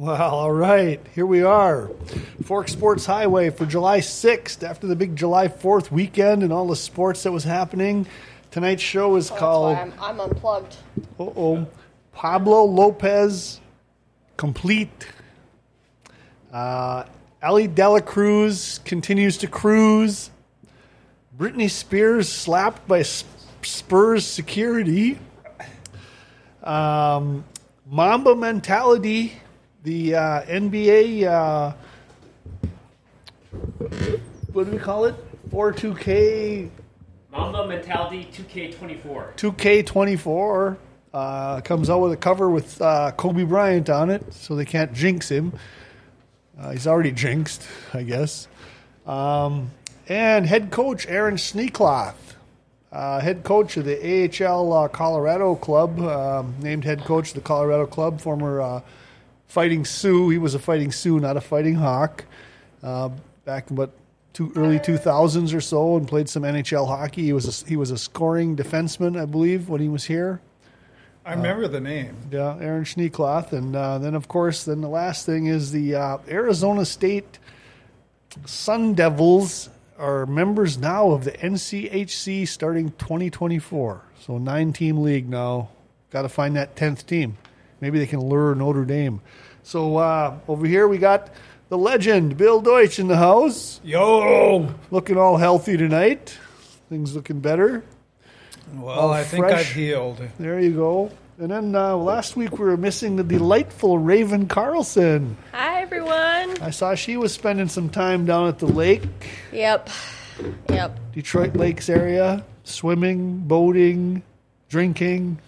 Well, all right. Here we are. Forks Sports Highway for July 6th, after the big July 4th weekend and all the sports that was happening. Tonight's show is That's called I'm, I'm unplugged. uh-oh, Pablo Lopez Complete. Uh, Elly De La Cruz continues to cruise. Britney Spears slapped by Spurs security. Um, Mamba mentality. The uh, NBA. Uh, what do we call it? Four Two K. Mamba Mentality 2K24. 2K24 uh, comes out with a cover with uh, Kobe Bryant on it, so they can't jinx him. Uh, he's already jinxed, I guess. Um, and head coach Aaron Schneekloth, uh, head coach of the AHL uh, Colorado club, um, named head coach of the Colorado club, former uh, Fighting Sioux. He was a Fighting Sioux, not a Fighting Hawk. Uh, back in what two, early 2000s or so, and played some NHL hockey. He was a, he was a scoring defenseman, I believe, when he was here. I remember the name. Yeah, Aaron Schneekloth, and uh, then of course, then the last thing is the uh, Arizona State Sun Devils are members now of the NCHC starting 2024. So nine team league now. Got to find that tenth team. Maybe they can lure Notre Dame. So uh, over here we got the legend Bill Deutsch in the house, Yo! looking all healthy tonight. Things looking better. Well, All I think. I've healed. There you go. And then uh, last week we were missing the delightful Raven Carlson. Hi, everyone. I saw she was spending some time down at the lake, Yep. Yep. Detroit Lakes area, swimming, boating, drinking.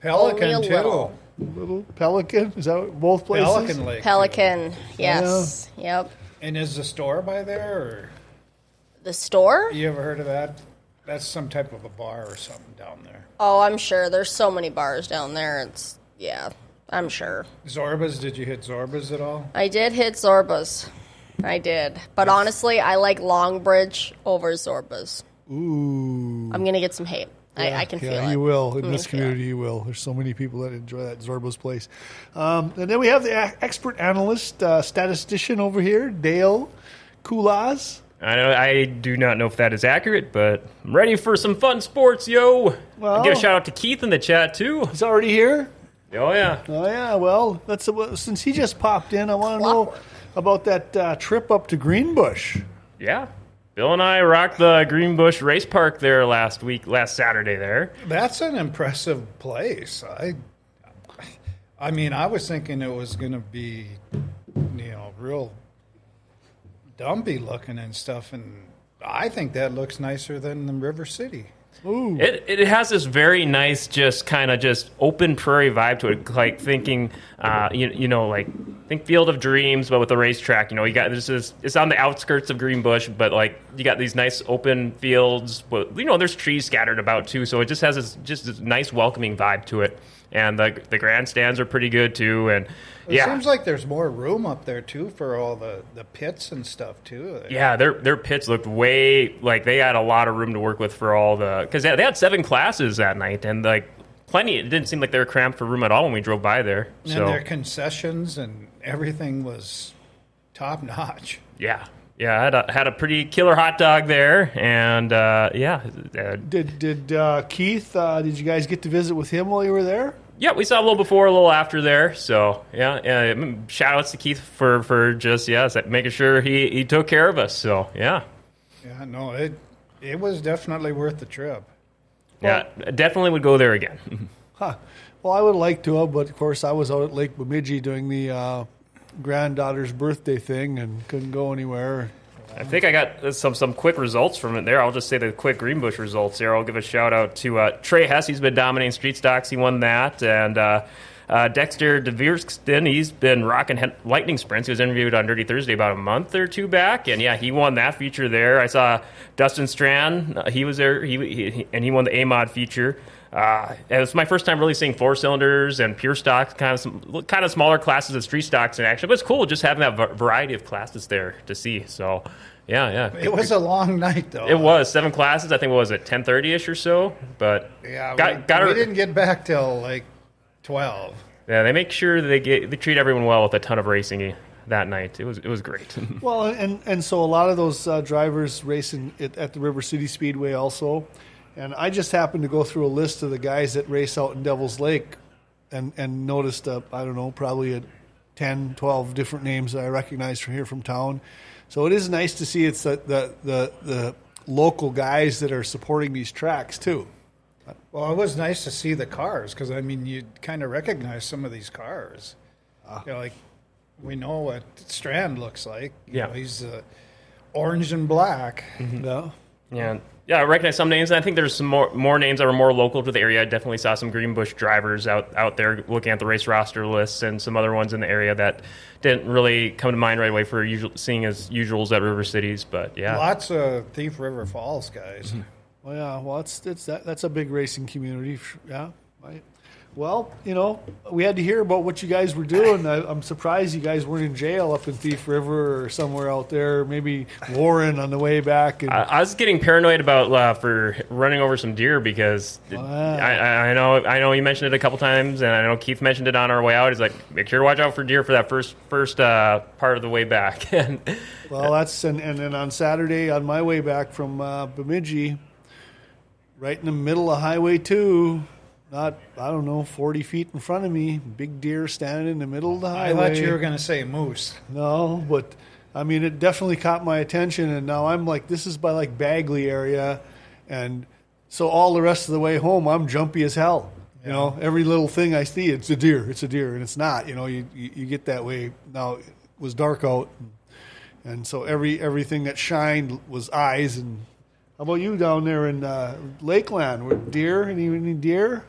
Pelican, too. Little. Little Pelican, is that both places? Pelican Lake. Pelican. Yes. Yep. And is the store by there? Or The store? you ever heard of that? That's some type of a bar or something down there. Oh, I'm sure. There's so many bars down there. It's, yeah, I'm sure. Zorba's, did you hit Zorba's at all? I did hit Zorba's. I did. But honestly, I like Longbridge over Zorba's. Ooh. I'm going to get some hate. I, I can yeah, feel it. you will. In I'm this gonna feel it. community, you will. There's so many people that enjoy that Zorba's place. Um, and then we have the expert analyst, uh, statistician over here, Dale Kulas. I know I do not know if that is accurate, but I'm ready for some fun sports, yo. Well- I'll give a shout out to Keith in the chat too. He's already here. Oh yeah. Oh yeah, well, that's well, since he just popped in. I want to know about that uh, trip up to Greenbush. Yeah. Bill and I rocked the Greenbush Race Park there last week, last Saturday there. That's an impressive place. I, I mean, I was thinking it was going to be, you know, real dumpy looking and stuff, and I think that looks nicer than the River City. Ooh, It, it has this very nice, just kind of just open prairie vibe to it, like thinking, uh, you, you know, like think Field of Dreams, but with a racetrack. You know, you got this is it's on the outskirts of Greenbush, but like you got these nice open fields. But you know, there's trees scattered about too, so it just has this just this nice welcoming vibe to it. And the the grandstands are pretty good too. And It yeah, seems like there's more room up there too for all the, the pits and stuff too. Yeah, their their pits looked way like they had a lot of room to work with for all the because they, they had seven classes that night and like plenty. It didn't seem like they were cramped for room at all when we drove by there. and So their concessions and everything was top notch. yeah, yeah, I had a, had a pretty killer hot dog there, and uh, yeah, uh, did did uh, Keith? Uh, did you guys get to visit with him while you were there? Yeah, we saw a little before, a little after there. So yeah, yeah mm, shout outs to Keith for for just yeah making sure he he took care of us. So yeah. Yeah, no, it it was definitely worth the trip. Yeah, definitely would go there again. Huh. Well, I would like to have, but of course, I was out at Lake Bemidji doing the uh, granddaughter's birthday thing and couldn't go anywhere. I think I got some some quick results from it there. I'll just say the quick Greenbush results there. I'll give a shout out to uh, Trey Hess. He's been dominating street stocks. He won that, and uh, uh, Dexter DeVierston. He's been rocking lightning sprints. He was interviewed on Dirty Thursday about a month or two back, and yeah, he won that feature there. I saw Dustin Strand. Uh, he was there. He, he, and he won the A mod feature. Uh, it was my first time really seeing four cylinders and pure stocks, kind of some kind of smaller classes of street stocks in action. But it's cool just having that va- variety of classes there to see. So, yeah, yeah. It was a long night though. It was seven classes. I think what was it ten thirty ish or so. But Yeah, got we, got we her. didn't get back till like twelve. Yeah, they make sure they get they treat everyone well with a ton of racing that night. It was it was great. Well, and and so a lot of those uh, drivers racing at, at the River City Speedway also, and I just happened to go through a list of the guys that race out in Devil's Lake, and and noticed uh, I don't know probably a 10, 12 different names that I recognize from here from town. So it is nice to see it's the the the, the local guys that are supporting these tracks too. Well, it was nice to see the cars because I mean, you kind of recognize some of these cars. Ah. You know, like we know what Strand looks like. You Yeah. know, he's uh, orange and black. Yeah. yeah, yeah, I recognize some names. And I think there's some more more names that are more local to the area. I definitely saw some Greenbush drivers out out there looking at the race roster lists, and some other ones in the area that didn't really come to mind right away for usual, seeing as usuals at River Cities. But yeah, Lots of Thief River Falls guys. Mm-hmm. Well, yeah. Well, it's it's that that's a big racing community. Yeah. Right. Well, you know, we had to hear about what you guys were doing. I, I'm surprised you guys weren't in jail up in Thief River or somewhere out there. Maybe Warren on the way back. And, I, I was getting paranoid about uh, for running over some deer because Wow. I, I I know I know you mentioned it a couple times, and I know Keith mentioned it on our way out. He's like, make sure to watch out for deer for that first first uh, part of the way back. and well, that's and, and then on Saturday on my way back from uh, Bemidji, right in the middle of Highway Two, not I don't know, 40 feet in front of me, big deer standing in the middle of the highway. I thought you were going to say moose. No, but I mean, it definitely caught my attention, and now I'm like, this is by like Bagley area, and so all the rest of the way home, I'm jumpy as hell. You know, every little thing I see, it's a deer, it's a deer, and it's not. You know, you you, you get that way. Now it was dark out, and, and so every everything that shined was eyes. And how about you down there in uh, Lakeland? Were deer? Any any deer?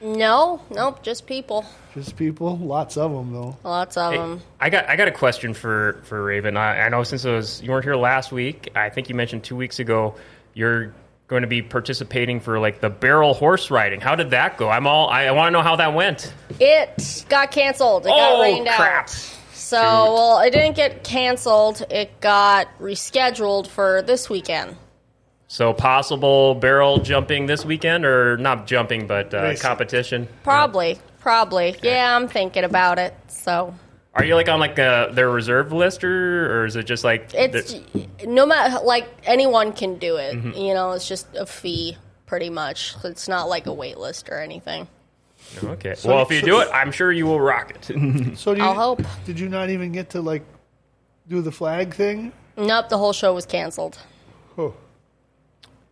No, nope, just people. Just people. Lots of them though. Lots of Hey, them. I got I got a question for for Raven. I, I know since it was you weren't here last week, I think you mentioned two weeks ago you're going to be participating for like the barrel horse riding. How did that go? I'm all I, I want to know how that went. It got canceled. It Oh, got rained crap. out. So, well, it didn't get canceled. It got rescheduled for this weekend. So possible barrel jumping this weekend, or not jumping, but uh, Racing. competition. Probably, probably. Yeah, I'm thinking about it. So Are you like on like uh their reserve list, or, or is it just like it's the- no matter like anyone can do it. Mm-hmm. You know, it's just a fee, pretty much. It's not like a wait list or anything. okay? well, if you so- do it, I'm sure you will rock it. So do you, I'll hope. Did you not even get to like do the flag thing? Nope, the whole show was canceled. Oh.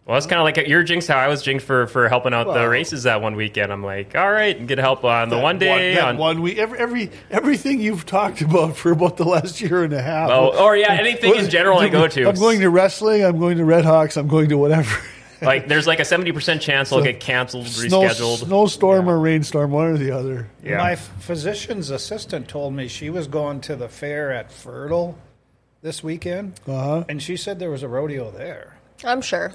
Well, it's kind of like your jinx. How I was jinxed for for helping out the races that one weekend. I'm like, all right, and get help on the one day. that on, one week, every, every everything you've talked about for about the last year and a half. Oh, or yeah, anything in general I go to. I'm going to wrestling. I'm going to Red Hawks. I'm going to whatever. like there's like a seventy percent chance it'll get canceled, Snow, rescheduled. snowstorm or rainstorm, one or the other. Yeah. My f- physician's assistant told me she was going to the fair at Fertile this weekend, Uh-huh. and she said there was a rodeo there. I'm sure.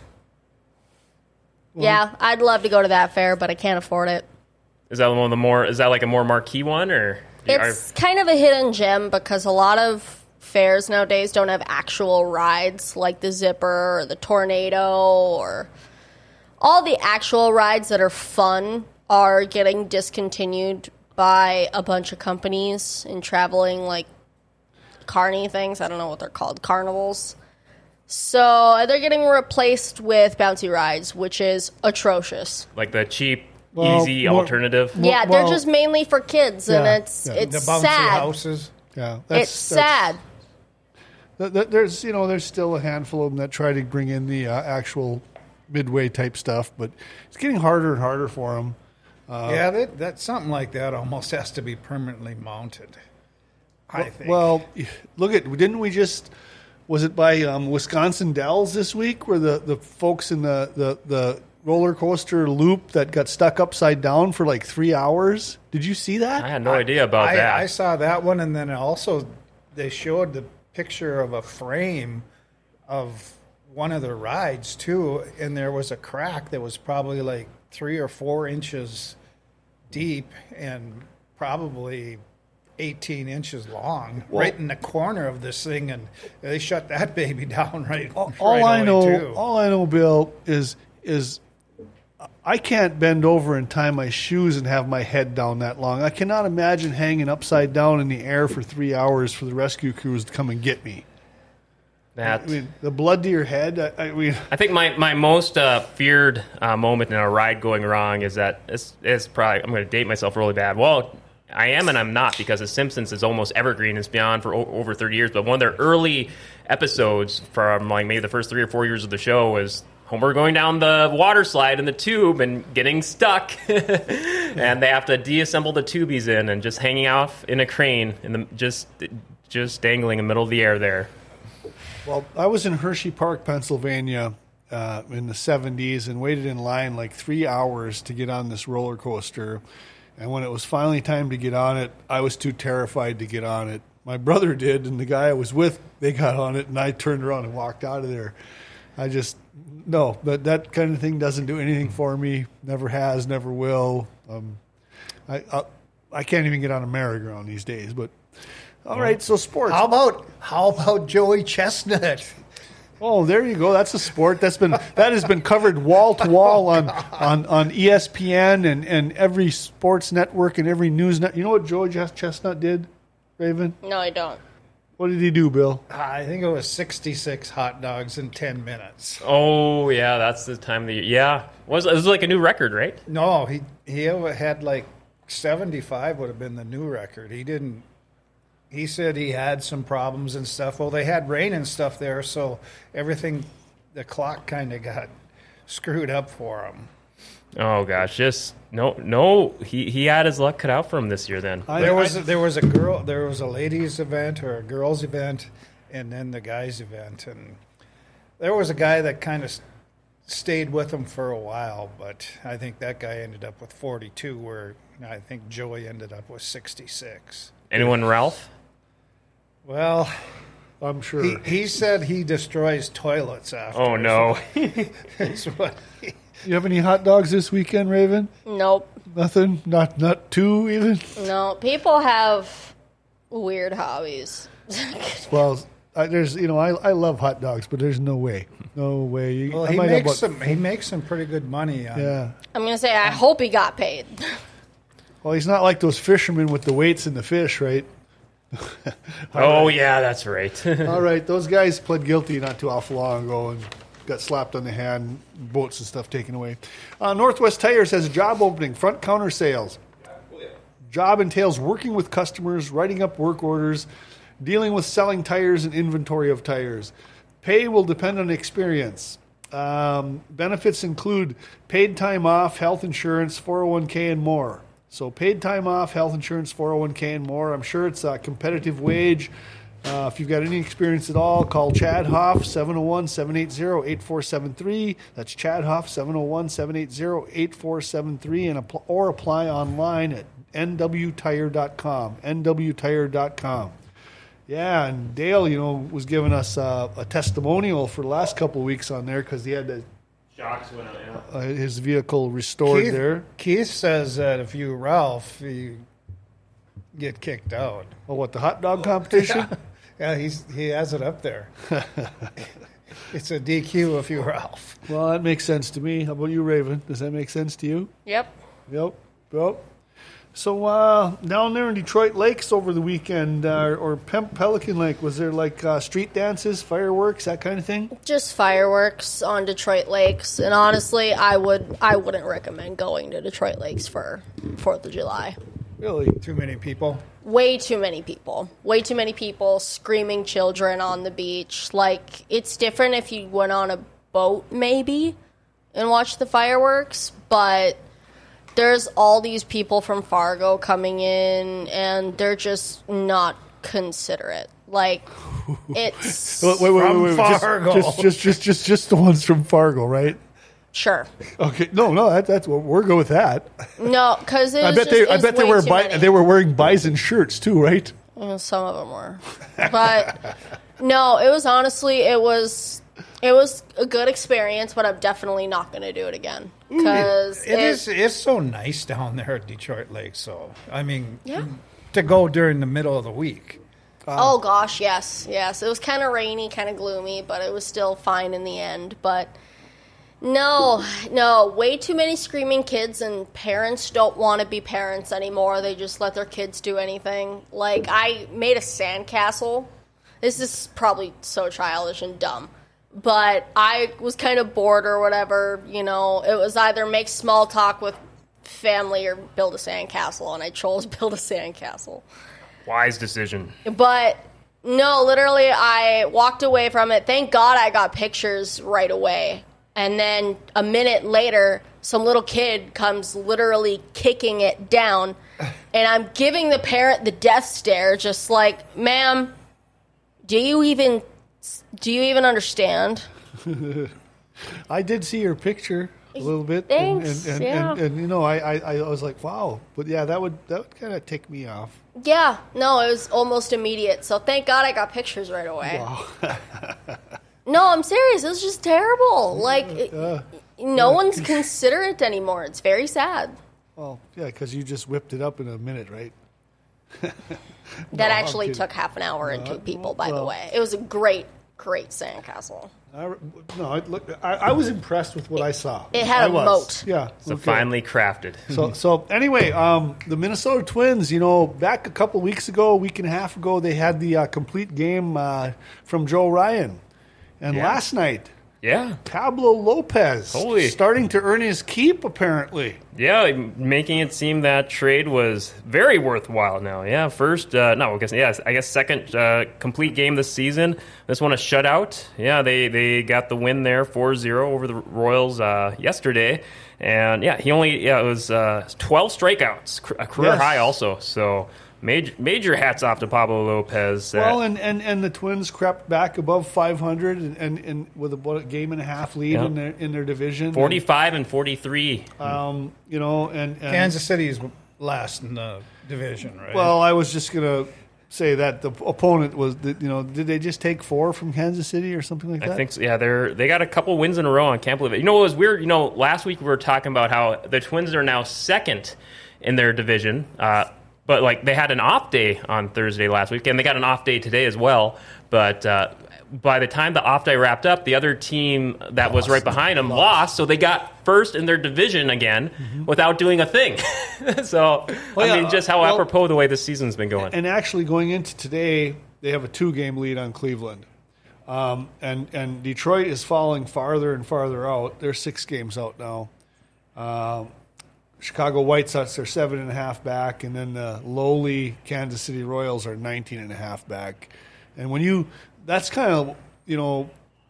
Yeah, I'd love to go to that fair, but I can't afford it. Is that one of the more? Is that like a more marquee one, or It's kind of a hidden gem because a lot of fairs nowadays don't have actual rides like the Zipper or the Tornado or all the actual rides that are fun are getting discontinued by a bunch of companies and traveling like carny things. I don't know what they're called, carnivals. So they're getting replaced with bouncy rides, which is atrocious. like the cheap, Well, easy more- alternative? yeah, they're just mainly for kids, and Yeah, it's yeah. it's the bouncy sad. houses. Yeah, It's sad. th- th- There's you know there's still a handful of them that try to bring in the uh, actual midway type stuff, but it's getting harder and harder for them. yeah, that, that something like that almost has to be permanently mounted. I think. Well, look at didn't we just was it by um, Wisconsin Dells this week where the, the folks in the, the, the roller coaster loop that got stuck upside down for like three hours? Did you see that? I had no idea about I, that. I saw that one, and then also they showed the picture of a frame of one of the rides too, and there was a crack that was probably like three or four inches deep and probably 18 inches long, right in the corner of this thing, and they shut that baby down right. all right I know, too. all I know, Bill, is is I can't bend over and tie my shoes and have my head down that long. I cannot imagine hanging upside down in the air for three hours for the rescue crews to come and get me. That I mean, the blood to your head. I, I mean, I think my, my most uh, feared uh, moment in a ride going wrong is that it's, it's probably I'm going to date myself really bad. Well, I am and I'm not because The Simpsons is almost evergreen. It's been on for o- over 30 years. But one of their early episodes from like maybe the first three or four years of the show was Homer going down the water slide in the tube and getting stuck, and they have to deassemble the tube he's in and just hanging off in a crane the just just dangling in the middle of the air there. Well, I was in Hershey Park, Pennsylvania, uh, in the '70s, and waited in line like three hours to get on this roller coaster. And when it was finally time to get on it, I was too terrified to get on it. My brother did, and the guy I was with, they got on it, and I turned around and walked out of there. I just no, but that kind of thing doesn't do anything for me. Never has, never will. Um, I, I I can't even get on a merry-go-round these days. But all right, so sports. How about how about Joey Chestnut? Oh, there you go. That's a sport that's been that has been covered wall to wall on on on ESPN and and every sports network and every news net. You know what Joey Ches- Chestnut did, Raven? No, I don't. What did he do, Bill? I think it was 66 hot dogs in 10 minutes. Oh yeah, that's the time of the year. Yeah, was it was like a new record, right? No, he he had like 75 would have been the new record. He didn't. He said he had some problems and stuff. Well, they had rain and stuff there, so everything, the clock kind of got screwed up for him. Oh gosh, just no, no. He he had his luck cut out for him this year. Then I, There was I- there was a girl there was a ladies event or a girls event, and then the guys event, and there was a guy that kind of stayed with him for a while, but I think that guy ended up with 42, where I think Joey ended up with 66. anyone, Ralph? Well, I'm sure. he, he said he destroys toilets after. Oh no. That's what he- you have any hot dogs this weekend, Raven? Nope. Nothing. Not not two even. No. People have weird hobbies. Well, I, there's you know I I love hot dogs, but there's no way, no way. You, well, I he might have makes about- some he makes some pretty good money on Yeah. I'm gonna say I hope he got paid. Well, he's not like those fishermen with the weights and the fish, right? oh yeah, that's right. All right, those guys pled guilty not too awful long ago and got slapped on the hand, boats and stuff taken away. Uh, Northwest Tires has a job opening, front counter sales. Job entails working with customers, writing up work orders, dealing with selling tires and inventory of tires. Pay will depend on experience. Um, benefits include paid time off, health insurance, 401k, and more. So, paid time off, health insurance, 401k, and more. I'm sure it's a competitive wage. Uh, if you've got any experience at all, call Chad Hoff, 701 780 8473. That's Chad Hoff, 701 780 8473, and appl- or apply online at nwtire.com. nwtire.com. Yeah, and Dale, you know, was giving us uh, a testimonial for the last couple of weeks on there because he had the, Shocks went out. uh, his vehicle restored Keith, there. Keith says that if you Ralph, you get kicked out. Oh, what, the hot dog competition? Yeah, he's he has it up there. it's a DQ if you Ralph. Well, that makes sense to me. How about you, Raven? Does that make sense to you? yep. Yep. Yep. So uh, down there in Detroit Lakes over the weekend, uh, or Pem- Pelican Lake, was there like uh, street dances, fireworks, that kind of thing? Just fireworks on Detroit Lakes, and honestly, I would I wouldn't recommend going to Detroit Lakes for Fourth of July. Really? Too many people. Way too many people. Way too many people screaming children on the beach. Like it's different if you went on a boat maybe and watched the fireworks, but there's all these people from Fargo coming in and they're just not considerate. Like it's Wait, wait, wait, From wait, wait. Just- Fargo. Just, just, just, just, just the ones from Fargo, right? sure. Okay. No, no, that, that's what we're good with that. No, because I bet they, I bet they were, bi- they were wearing bison shirts too, right? Well, some of them were, but no, it was honestly it was it was a good experience, but I'm definitely not going to do it again mm, because It is. It's so nice down there at Detroit Lake. So I mean, Yeah. to go during the middle of the week. Oh, oh. gosh, yes, yes. It was kind of rainy, kind of gloomy, but it was still fine in the end. But No, no, way too many screaming kids, and parents don't want to be parents anymore. They just let their kids do anything. Like, I made a sandcastle. This is probably so childish and dumb. But I was kind of bored or whatever, you know. It was either make small talk with family or build a sandcastle, and I chose build a sandcastle. Wise decision. But no, literally, I walked away from it. Thank God I got pictures right away. And then a minute later, some little kid comes literally kicking it down. And I'm giving the parent the death stare, just like, ma'am, do you even. Do you even understand? I did see your picture a little bit. and- Thanks, And, and, yeah. and, and, you know, I, I, I was like, wow. But yeah, that would that would kind of tick me off. Yeah, no, it was almost immediate. So thank God I got pictures right away. no, I'm serious. It was just terrible. Like, uh, it- no one's considerate anymore. It's very sad. Well, yeah, because you just whipped it up in a minute, right? That I'm actually took half an hour and two people, by the way. It was a great, great sandcastle. I, no, I, look, I, I was impressed with what I saw. It had I a was. moat. Yeah. So okay. finally crafted. So, so anyway, um, the Minnesota Twins, you know, back a couple weeks ago, a week and a half ago, they had the uh, complete game uh, from Joe Ryan. And Yeah. last night, Yeah. Pablo Lopez Holy. starting to earn his keep, apparently. Yeah, making it seem that trade was very worthwhile now. Yeah, first, uh, no, I guess, yeah, I guess second uh, complete game this season. This one a shutout. Yeah, they, they got the win there 4 0 over the Royals uh, yesterday. And yeah, he only, yeah, it was uh, 12 strikeouts, a career Yes. high also. So major, major hats off to Pablo Lopez. Uh, Well, and, and, and the Twins crept back above 500 and, and, and with about a game and a half lead Yeah. in their in their division. 45 and 43. Um, you know, and, and Kansas City is last in the division, right? Well, I was just gonna say that the opponent was, the, you know, did they just take four from Kansas City or something like that? I think so. Yeah, they're they got a couple wins in a row. I can't believe it. You know it was weird? You know, last week we were talking about how the Twins are now second in their division, uh, but like they had an off day on Thursday last week, and they got an off day today as well. But uh, by the time the off day wrapped up, the other team that was right behind them lost. so they got first in their division again without doing a thing. so Well, I yeah, mean, just how well- apropos the way this season's been going. And actually, going into today, they have a two-game lead on Cleveland, um, and and Detroit is falling farther and farther out. They're six games out now. Um, Chicago White Sox are seven and a half back, and then the lowly Kansas City Royals are 19 and a half back. And when you, that's kind of, you know,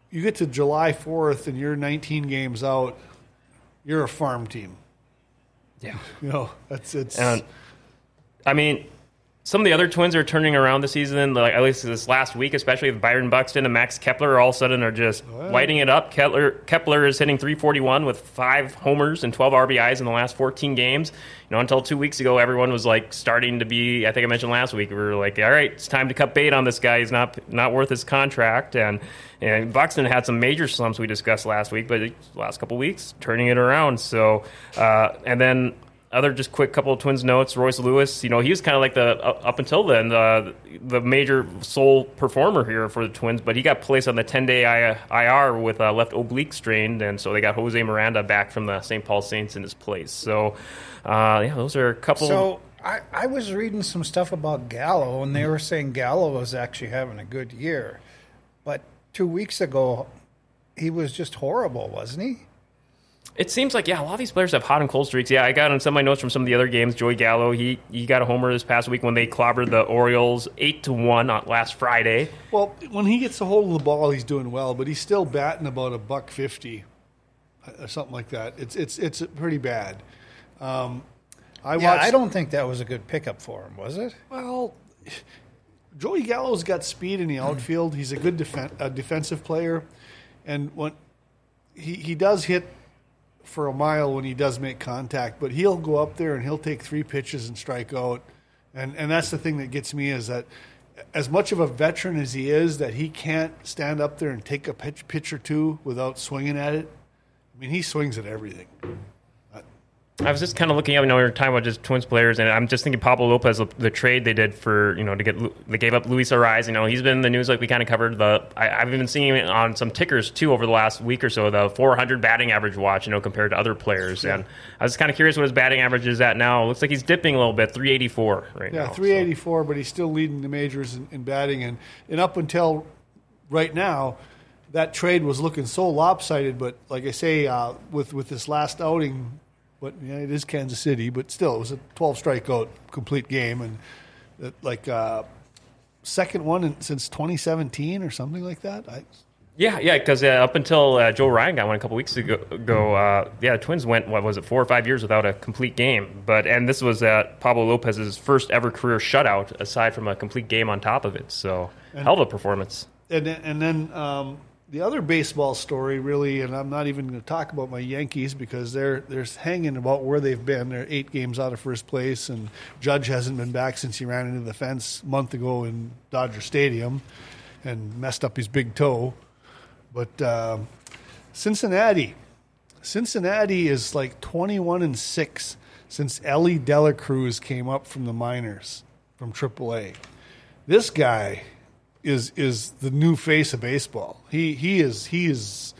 you get to July 4th and you're 19 games out, you're a farm team. yeah. You know, that's it's. And I mean, some of the other twins are turning around this season. Like at least this last week, especially with Byron Buxton and Max Kepler, all of a sudden are just lighting it up. Kepler, Kepler is hitting 341 with five homers and 12 RBIs in the last 14 games. You know, until two weeks ago, everyone was like starting to be. I think I mentioned last week we were like, all right, it's time to cut bait on this guy. He's not not worth his contract. And and Buxton had some major slumps we discussed last week, but the last couple weeks turning it around. So uh, and then other just quick couple of Twins notes. Royce Lewis, you know, he was kind of like the uh, up until then the major sole performer here for the Twins, but he got placed on the 10 day IR with uh, left oblique strained, and so they got Jose Miranda back from the St. Paul Saints in his place. So, uh, yeah, those are a couple. So I, I was reading some stuff about Gallo, and they were saying Gallo was actually having a good year, but two weeks ago he was just horrible, wasn't he? It seems like yeah, a lot of these players have hot and cold streaks. Yeah, I got on some of my notes from some of the other games. Joey Gallo, he he got a homer this past week when they clobbered the Orioles eight to one on last Friday. Well, when he gets a hold of the ball, he's doing well, but he's still batting about a buck fifty, or something like that. It's it's it's pretty bad. Um, I Yeah, watched. I don't think that was a good pickup for him, was it? Well, Joey Gallo's got speed in the outfield. He's a good defen- a defensive player, and when he he does hit for a mile when he does make contact, but he'll go up there and he'll take three pitches and strike out. And and that's the thing that gets me is that as much of a veteran as he is, that he can't stand up there and take a pitch, pitch or two without swinging at it. I mean, he swings at everything. I was just kind of looking up, you know, we were talking about just Twins players, and I'm just thinking Pablo Lopez, the trade they did for, you know, to get, they gave up Luis Arraez. You know, he's been in the news like we kind of covered. The I, I've been seeing it on some tickers too over the last week or so. The 400 batting average watch, you know, compared to other players, and I was kind of curious what his batting average is at now. It looks like he's dipping a little bit, 384 right now. Yeah, so. 384, but he's still leading the majors in, in batting. And, and up until right now, that trade was looking so lopsided. But like I say, uh, with, with this last outing, but yeah, it is Kansas City, but still, it was a 12 strikeout complete game. And uh, like uh, second one in, since 2017 or something like that. I, Yeah, yeah, because uh, up until uh, Joe Ryan got one a couple weeks ago, ago uh, yeah, the Twins went what was it four or five years without a complete game. But and this was uh, Pablo Lopez's first ever career shutout, aside from a complete game on top of it. So hell of a performance. and then, and then um, the other baseball story, really, and I'm not even going to talk about my Yankees because they're they're hanging about where they've been. They're eight games out of first place, and Judge hasn't been back since he ran into the fence a month ago in Dodger Stadium and messed up his big toe. But um, Cincinnati, Cincinnati is like 21 and six since Elly De La Cruz came up from the minors from AAA. This guy is is the new face of baseball. He he is he is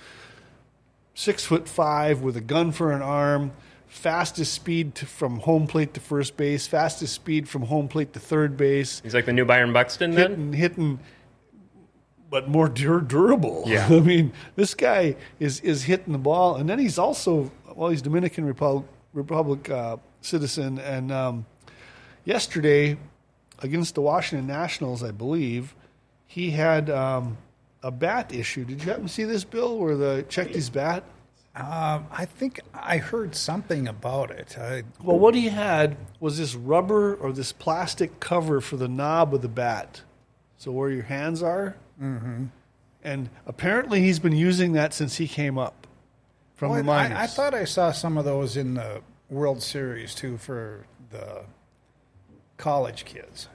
six foot five with a gun for an arm, fastest speed to, from home plate to first base, fastest speed from home plate to third base, He's like the new Byron Buxton then. hitting hitting, but more dur- durable. Yeah. I mean this guy is is hitting the ball, and then he's also well he's Dominican Republic Republic uh, citizen, and um, yesterday against the Washington Nationals, I believe he had um, a bat issue. Did you happen to see this, Bill, where the checked his bat? Um, I think I heard something about it. I, Well, what he had was this rubber or this plastic cover for the knob of the bat, so where your hands are. Mm-hmm. And apparently, he's been using that since he came up from Well, the minors. I, I thought I saw some of those in the World Series too for the college kids.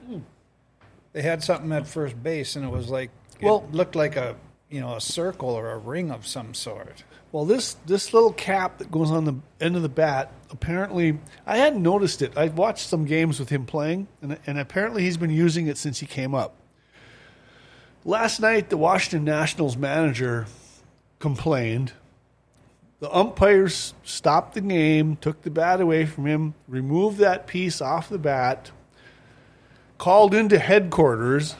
They had something at first base, and it was like it Well- looked like a you know a circle or a ring of some sort. Well, this this little cap that goes on the end of the bat, apparently, I hadn't noticed it. I watched some games with him playing, and, and apparently he's been using it since he came up. Last night, the Washington Nationals manager complained. The umpires stopped the game, took the bat away from him, removed that piece off the bat, called into headquarters.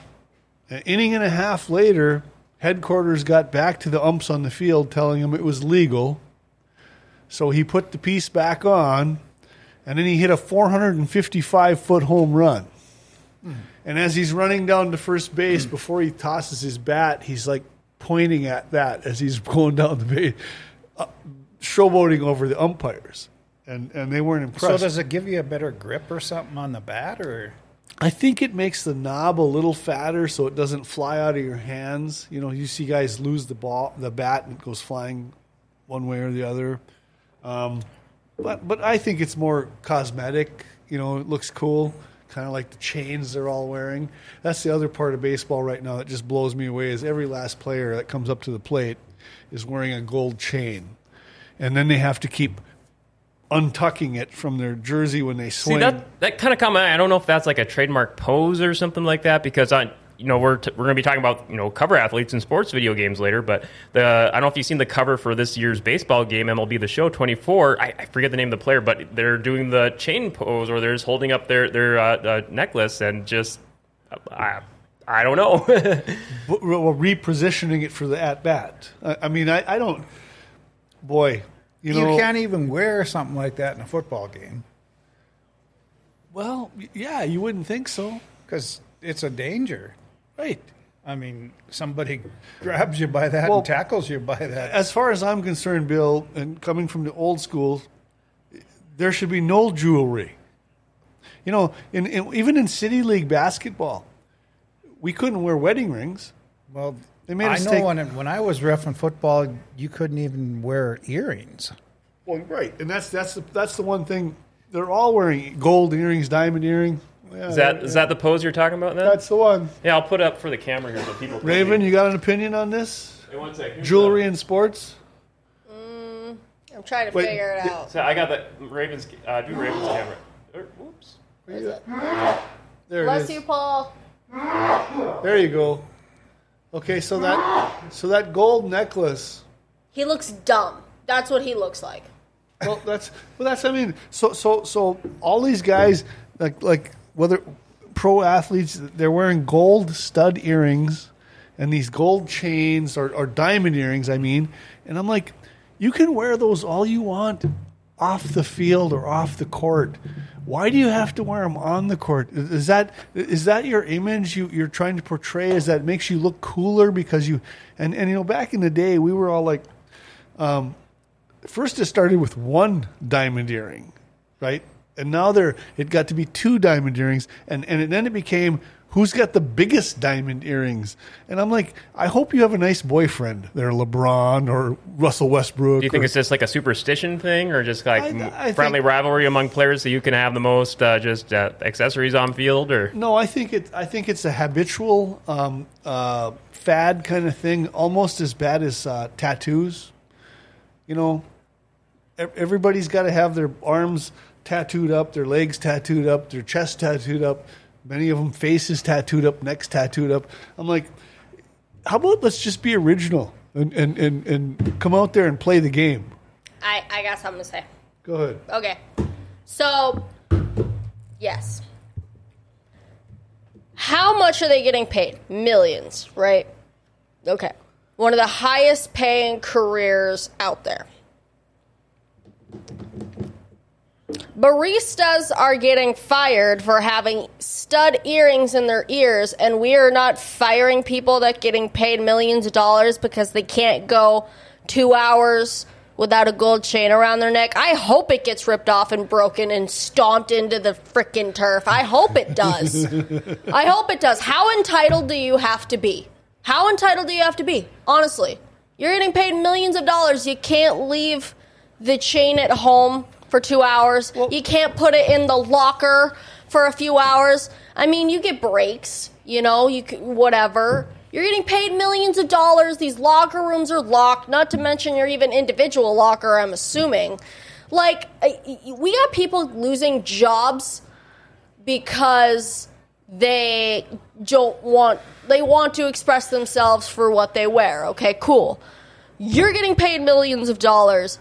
An inning and a half later, headquarters got back to the umps on the field telling him it was legal. So he put the piece back on, and then he hit a 455 foot home run. And as he's running down to first base before he tosses his bat, he's like pointing at that as he's going down the base, uh, showboating over the umpires. And, and they weren't impressed. So does it give you a better grip or something on the bat, or I think it makes the knob a little fatter so it doesn't fly out of your hands. You know, you see guys lose the ball, the bat, and it goes flying one way or the other. Um, but but I think it's more cosmetic. You know, it looks cool, kind of like the chains they're all wearing. That's the other part of baseball right now that just blows me away. Is every last player that comes up to the plate is wearing a gold chain, and then they have to keep untucking it from their jersey when they swing. See that that kind of comment. I don't know if that's like a trademark pose or something like that because I, you know, we're t- we're going to be talking about you know cover athletes in sports video games later. But the I don't know if you've seen the cover for this year's baseball game MLB The Show 24. I, I forget the name of the player, but they're doing the chain pose or they're just holding up their their uh, uh, necklace and just I I don't know. well, repositioning it for the at bat. I, I mean, I, I don't. Boy, you you, can't even wear something like that in a football game well, yeah, you wouldn't think so, because it's a danger. right? I mean, somebody grabs you by that Well- and tackles you by that. As far as I'm concerned, Bill, and coming from the old school, there should be no jewelry. You know, in, in even in city league basketball, we couldn't wear wedding rings. Well, They made I know take- when when I was ref in football, you couldn't even wear earrings. Well, right, and that's that's the, that's the one thing. They're all wearing gold earrings, diamond earring. Yeah, is that is that the pose you're talking about? Then? that's the one. yeah, I'll put up for the camera here so people. can Raven, see. you got an opinion on this? Hey, one sec. Here's Jewelry in sports? I I'm trying to Wait, figure it out. So I got the Ravens. Uh, do Ravens camera. Er, Whoops. There it Bless is. you, Paul. There you go. Okay, so that so that gold necklace. He looks dumb. That's what he looks like. Well, that's well, that's I mean, so so so all these guys like like whether pro athletes they're wearing gold stud earrings and these gold chains or, or diamond earrings. I mean, and I'm like, you can wear those all you want off the field or off the court. Why do you have to wear them on the court? Is that is that your image you, you're trying to portray? Is that makes you look cooler because you and and you know back in the day we were all like um, first it started with one diamond earring, right? And now there it got to be two diamond earrings, and and then it became who's got the biggest diamond earrings. And I'm like, I hope you have a nice boyfriend, there, LeBron or Russell Westbrook. Do you think or- it's just like a superstition thing, or just like I- I friendly think- rivalry among players, so you can have the most uh, just uh, accessories on field? Or No, I think it. I think it's a habitual um, uh, fad kind of thing, almost as bad as uh, tattoos. You know, everybody's got to have their arms tattooed up, their legs tattooed up, their chest tattooed up. Many of them faces tattooed up, necks tattooed up. I'm like, how about let's just be original and and, and, and come out there and play the game. I, I got something to say. Go ahead. Okay. So, yes. How much are they getting paid? Millions, right? Okay. One of the highest paying careers out there. Baristas are getting fired for having stud earrings in their ears, and we are not firing people that getting paid millions of dollars because they can't go two hours without a gold chain around their neck. I hope it gets ripped off and broken and stomped into the frickin' turf. I hope it does. I hope it does. How entitled do you have to be? How entitled do you have to be? Honestly, you're getting paid millions of dollars. You can't leave the chain at home for two hours. you can't put it in the locker for a few hours. I mean, you get breaks, you know, you c whatever. You're getting paid millions of dollars. These locker rooms are locked. Not to mention your even individual locker. I'm assuming. Like we got people losing jobs because they don't want they want to express themselves for what they wear. Okay, cool. You're getting paid millions of dollars.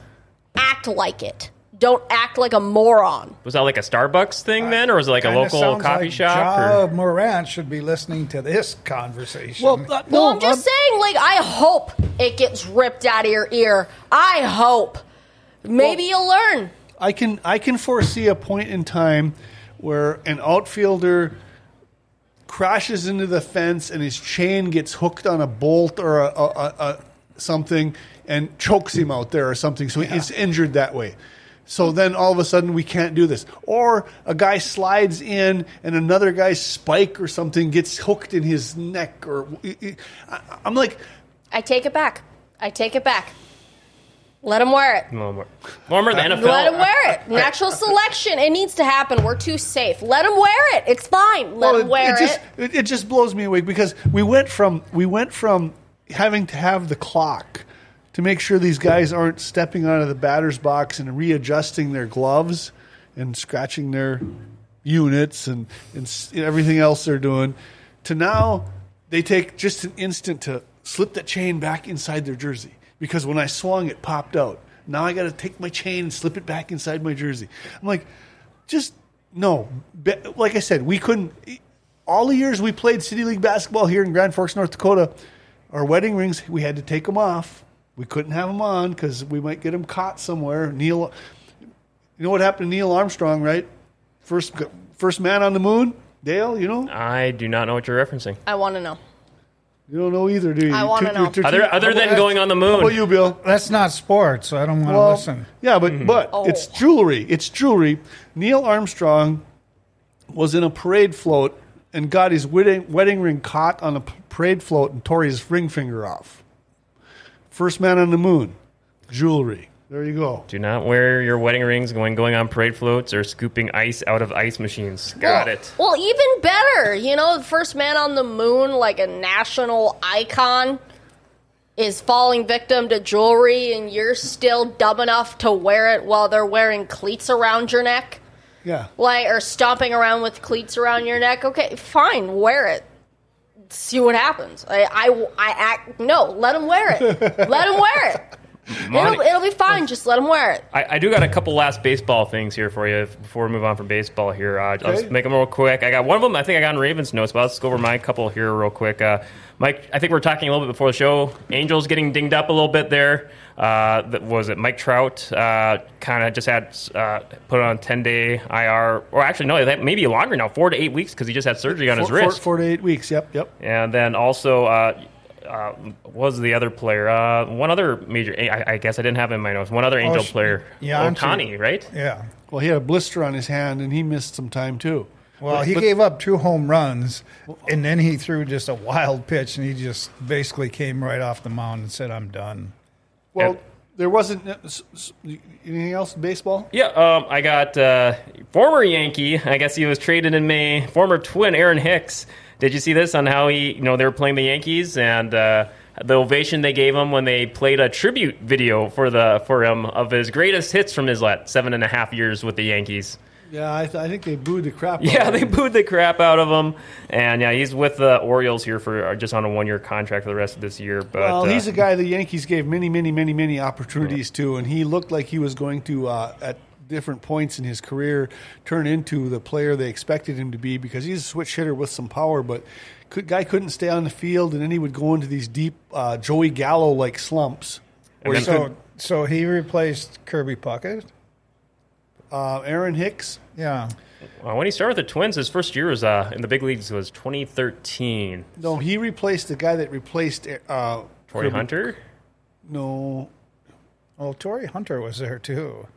Act like it. Don't act like a moron. was that like a Starbucks thing then, or was it like a Kinda local sounds coffee like shop? Ja Or? Morant should be listening to this conversation. Well, uh, no, Well, I'm just saying, like, I hope it gets ripped out of your ear. I hope. Maybe you'll learn. I can I can foresee a point in time where an outfielder crashes into the fence and his chain gets hooked on a bolt or a, a, a, a something and chokes him out there or something. So he's injured that way. So then all of a sudden we can't do this. Or a guy slides in and another guy's spike or something gets hooked in his neck or I- I'm like I take it back. I take it back. Let him wear it. Well, more, more more the NFL. Let him wear it. Natural selection. It needs to happen. We're too safe. Let him wear it. It's fine. Let Well, him wear it, just, it. it. It just blows me away because we went from we went from having to have the clock to make sure these guys aren't stepping out of the batter's box and readjusting their gloves and scratching their units and, and everything else they're doing to now they take just an instant to slip that chain back inside their jersey because when I swung it popped out. Now I got to take my chain and slip it back inside my jersey. I'm like, just no. Like I said, we couldn't. All the years we played City League basketball here in Grand Forks, North Dakota, our wedding rings we had to take them off. We couldn't have them on because we might get them caught somewhere. Neil, you know what happened to Neil Armstrong, right? First, first man on the moon. Dale, you know, I do not know what you're referencing. I want to know. you don't know either, do you? I wanna know. you're Other other than going on the How about moon, you, Bill? That's not sports, so I don't want to Well, listen. Yeah, but hmm. but Oh. it's jewelry. It's jewelry. Neil Armstrong was in a parade float and got his wedding wedding ring caught on a parade float and tore his ring finger off. First man on the moon. Jewelry. There you go. do not wear your wedding rings going going on parade floats or scooping ice out of ice machines. Got well, it. Well, even better. You know, the first man on the moon, like a national icon. is falling victim to jewelry and you're still dumb enough to wear it while they're wearing cleats around your neck, Yeah. like or stomping around with cleats around your neck, okay, fine, wear it. See what happens. I, I, I act no. Let him wear it. let him wear it. It'll, it'll be fine. Just let him wear it. I, I do got a couple last baseball things here for you before we move on from baseball here. Uh, I'll just make them real quick. I got one of them. I think I got in Ravens notes, but let's go over my couple here real quick. Uh, Mike, I think we are talking a little bit before the show. Angels getting dinged up a little bit there. Uh, that was it. Mike Trout uh, kind of just had uh, put on ten day IR, or actually no, that maybe longer now, four to eight weeks because he just had surgery on his Four, four, wrist. four to eight weeks. Yep. Yep. And then also, uh, uh, was the other player? Uh, one other major. I, I guess I didn't have in my notes. One other Angel sh- player. yeah, Ohtani, right? Yeah. Well, he had a blister on his hand, and he missed some time too. Well, But- he but- gave up two home runs, and then he threw just a wild pitch, and he just basically came right off the mound and said, "I'm done." Well, And- there wasn't uh, anything else in baseball. Yeah, um, I got uh, former Yankee. I guess he was traded in May. Former Twin Aaron Hicks. Did you see this on how he? You know, they were playing the Yankees and uh, the ovation they gave him when they played a tribute video for the for him of his greatest hits from his what, seven and a half years with the Yankees. Yeah, I, th- I think they booed the crap. out Yeah, of they him. booed the crap out of him, and yeah, he's with the Orioles here for uh, just on a one year contract for the rest of this year. But Well, uh, he's a guy the Yankees gave many, many, many, many opportunities to, and he looked like he was going to, uh, at different points in his career, turn into the player they expected him to be because he's a switch hitter with some power, but could, guy couldn't stay on the field, and then he would go into these deep uh, Joey Gallo like slumps. Then- So, could, so he replaced Kirby Puckett. Uh, Aaron Hicks, Yeah. uh, when he started with the Twins, his first year was uh, in the big leagues was 2013. no, he replaced the guy that replaced uh, Torii Kirby- Hunter. No, Well, Torii Hunter was there too.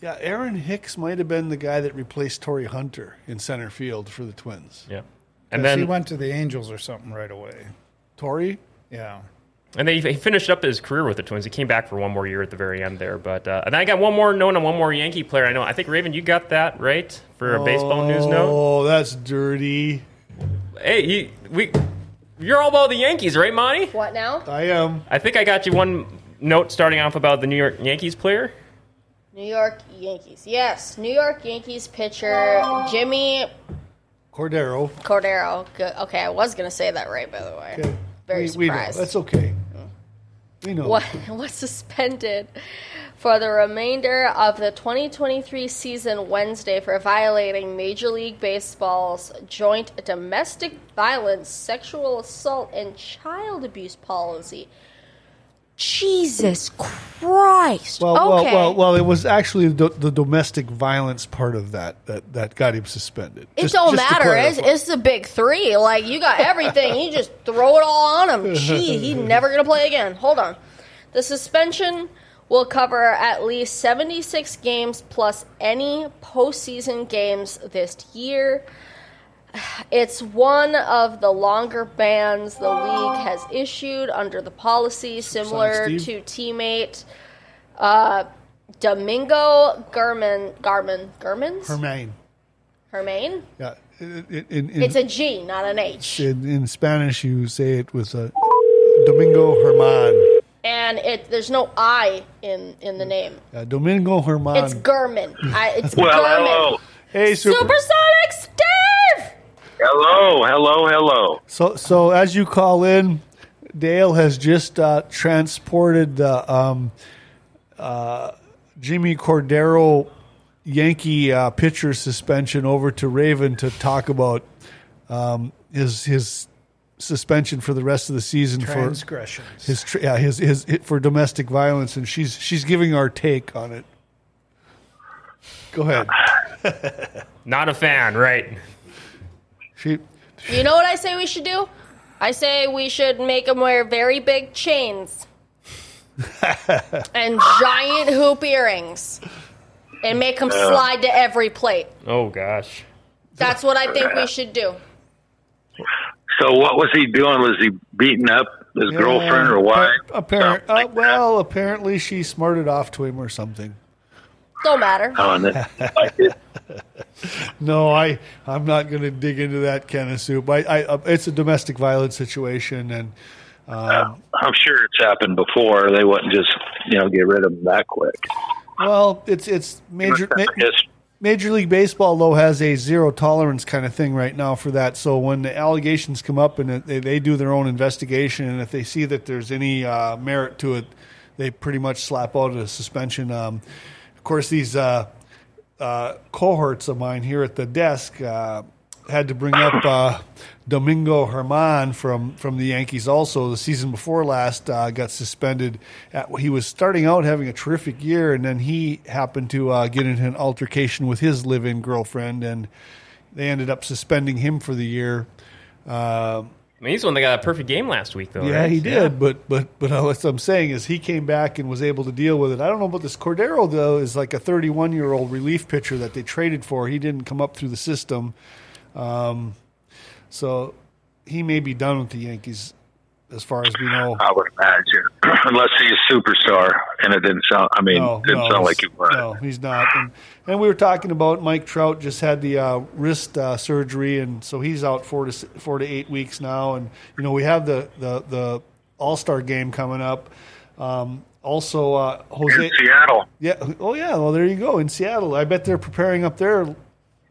yeah, Aaron Hicks might have been the guy that replaced Torii Hunter in center field for the Twins. Yeah. 'Cause And then he went to the Angels or something right away. Torii, Yeah. And then he, he finished up his career with the Twins. He came back for one more year at the very end there. But uh, and then I got one more note on one more Yankee player. I know. I think Raven, you got that right for a baseball news note. Oh, that's dirty. Hey, you, we you're all about the Yankees, right, Monty? What now? I am. I think I got you one note starting off about the New York Yankees player. New York Yankees. Yes, New York Yankees pitcher Jimmy Cordero. Cordero. Good. Okay, I was gonna say that right, by the way. Okay. Very we, we know. surprised. That's okay. We know. What was suspended for the remainder of the 2023 season Wednesday for violating Major League Baseball's joint domestic violence, sexual assault, and child abuse policy. Jesus Christ! Well, okay. well, well, well, it was actually the, the domestic violence part of that that, that got him suspended. It Just- don't just matter. It's, it's the big three. Like you got everything. you just throw it all on him. Gee, he's never gonna play again. Hold on. The suspension will cover at least seventy six games plus any postseason games this year. It's one of the longer bans the league has issued under the policy, similar Steve. to teammate uh, Domingo Gurman. Garman. Gurmans? Hermain. Hermain? Yeah. In, in, in, It's a G, not an H. in, in Spanish, you say it with a Domingo Herman. And it there's no I in in the name. Yeah, Domingo Herman. It's Gurman. I, it's Well, Gurman. hello. hey, super. Supersonic Steve! Hello, hello, hello. So, so as you call in, Dale has just uh, transported the um, uh, Jimmy Cordero Yankee uh, pitcher suspension over to Raven to talk about um, his his suspension for the rest of the season for Transgressions. his tr- yeah his, his his for domestic violence, and she's she's giving our take on it. Go ahead. Not a fan, right? She You know what I say we should do? I say we should make them wear very big chains and giant hoop earrings and make them slide to every plate. Oh gosh. That's what I think we should do. So, what was he doing? Was he beating up his girlfriend or wife? Apparent, uh, like well, apparently she smarted off to him or something. Don't matter. that? Like it. No, I I'm not going to dig into that can of soup. I, I uh, it's a domestic violence situation, and Um, I'm sure it's happened before. They wouldn't just you know get rid of them that quick. well, it's it's major. ma- Major League Baseball, though, has a zero tolerance kind of thing right now for that. So when the allegations come up and they, they do their own investigation, and if they see that there's any uh, merit to it, they pretty much slap out a suspension. Um, of course, these uh, uh, cohorts of mine here at the desk uh, had to bring up uh, Domingo Herman from, from the Yankees. Also, the season before last uh, got suspended. At, he was starting out having a terrific year, and then he happened to uh, get into an altercation with his live-in girlfriend, and they ended up suspending him for the year. Uh, I mean, he's the one that got a perfect game last week, though. yeah, right? he did, but but but what I'm saying is he came back and was able to deal with it. I don't know about this Cordero though. Is like a 31 year old relief pitcher that they traded for. He didn't come up through the system, um, so he may be done with the Yankees as far as we know. I would imagine, unless he's a superstar, and it didn't sound. I mean, No, didn't no, sound like he was. No, he's not. And, and we were talking about Mike Trout just had the uh, wrist uh, surgery, and so he's out four to four to eight weeks now. And you know we have the the, the All Star game coming up. Um, also, uh, In Jose. Seattle, Yeah. Oh yeah. Well, there you go in Seattle. I bet they're preparing up there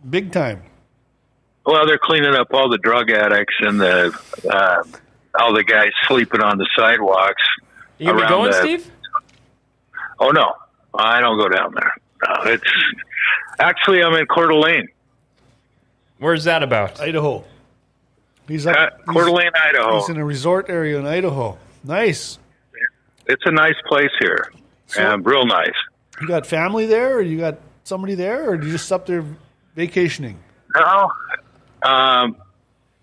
big time. well, they're cleaning up all the drug addicts and the uh, all the guys sleeping on the sidewalks. You gonna be going, the- Steve? Oh no, I don't go down there. No, it's actually I'm in Coeur d'Alene, Where's that about? Idaho. He's up. uh, Coeur d'Alene, Idaho. He's in a resort area in Idaho. Nice. It's a nice place here, and real nice. You got family there, or you got somebody there, or you just up there vacationing? No, um,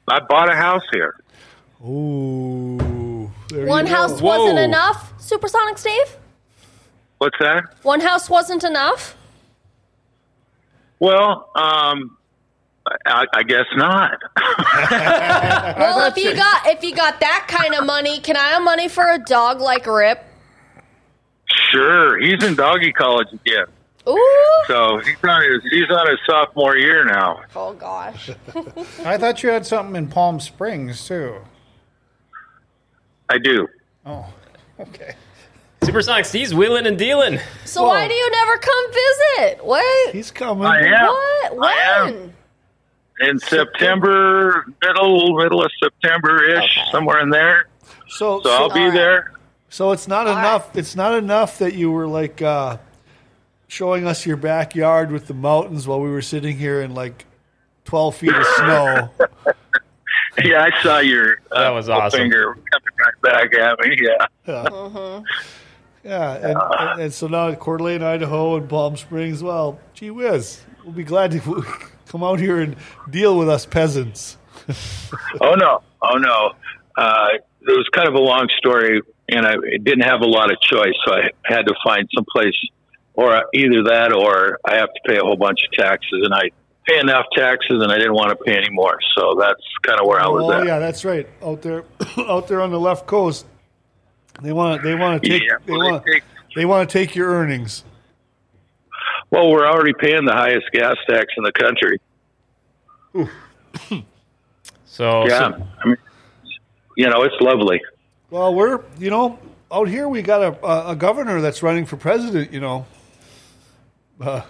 I bought a house here. Ooh. there One you house Whoa. wasn't enough, Supersonic Steve? What's that? One house wasn't enough? Well, um, I, I guess not. Well, if you got if you got that kind of money, can I have money for a dog like Rip? sure, he's in doggy college again, Ooh. so he's on his he's on his sophomore year now. Oh gosh. I thought you had something in Palm Springs too. I do. Oh, okay. Supersonic he's wheeling and dealing. So why do you never come visit? What? He's coming. I am. What? I am. In September, middle middle of September ish, Okay. somewhere in there. So, So I'll be All right. there. so it's not enough. It's not enough that you were like uh, showing us your backyard with the mountains while we were sitting here in like twelve feet of snow. Yeah, I saw your uh, That was awesome. finger coming right back at me. Yeah, Yeah, and, and, and so now at Coeur d'Alene, Idaho, and Palm Springs. Well, gee whiz, we'll be glad to come out here and deal with us peasants. Oh no, oh no. Uh, it was kind of a long story, and I didn't have a lot of choice, so I had to find some place, or either that, or I have to pay a whole bunch of taxes, and I pay enough taxes, and I didn't want to pay any more. So that's kind of where I was Oh at. yeah, that's right. Out there, out there on the left coast, they want they want to take Yeah, they well, they want take- they want to take your earnings. Well, we're already paying the highest gas tax in the country. So, Yeah, so- I mean, you know, it's lovely. Well, we're you know out here we got a a, a governor that's running for president. You know, uh,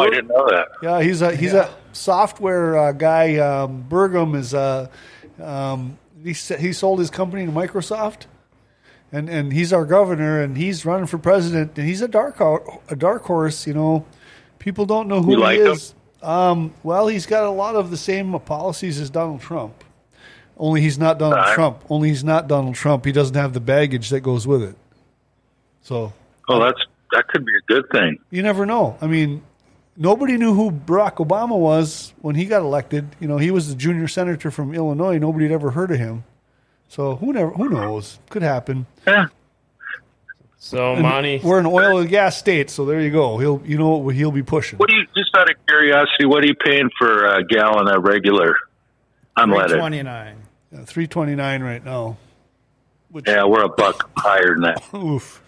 I didn't know that. yeah, he's a he's a software uh, guy. Um, Burgum is a um, he he sold his company to Microsoft. And, and he's our governor, and he's running for president, and he's a dark ho- a dark horse. You know, people don't know who You he like him? is. Um, well, he's got a lot of the same policies as Donald Trump. Only he's not Donald Alright. Trump. Only he's not Donald Trump. He doesn't have the baggage that goes with it. So Oh, that's that could be a good thing. you never know. I mean, nobody knew who Barack Obama was when he got elected. You know, he was the junior senator from Illinois. Nobody had ever heard of him. So who never who knows? Could happen. Yeah. so Monty. We're an oil and gas state, so there you go. He'll you know what he'll be pushing. What do you just out of curiosity? What are you paying for a gallon of regular unleaded? Twenty nine. Three twenty nine right now. Which, Yeah, we're a buck higher than that. Oof.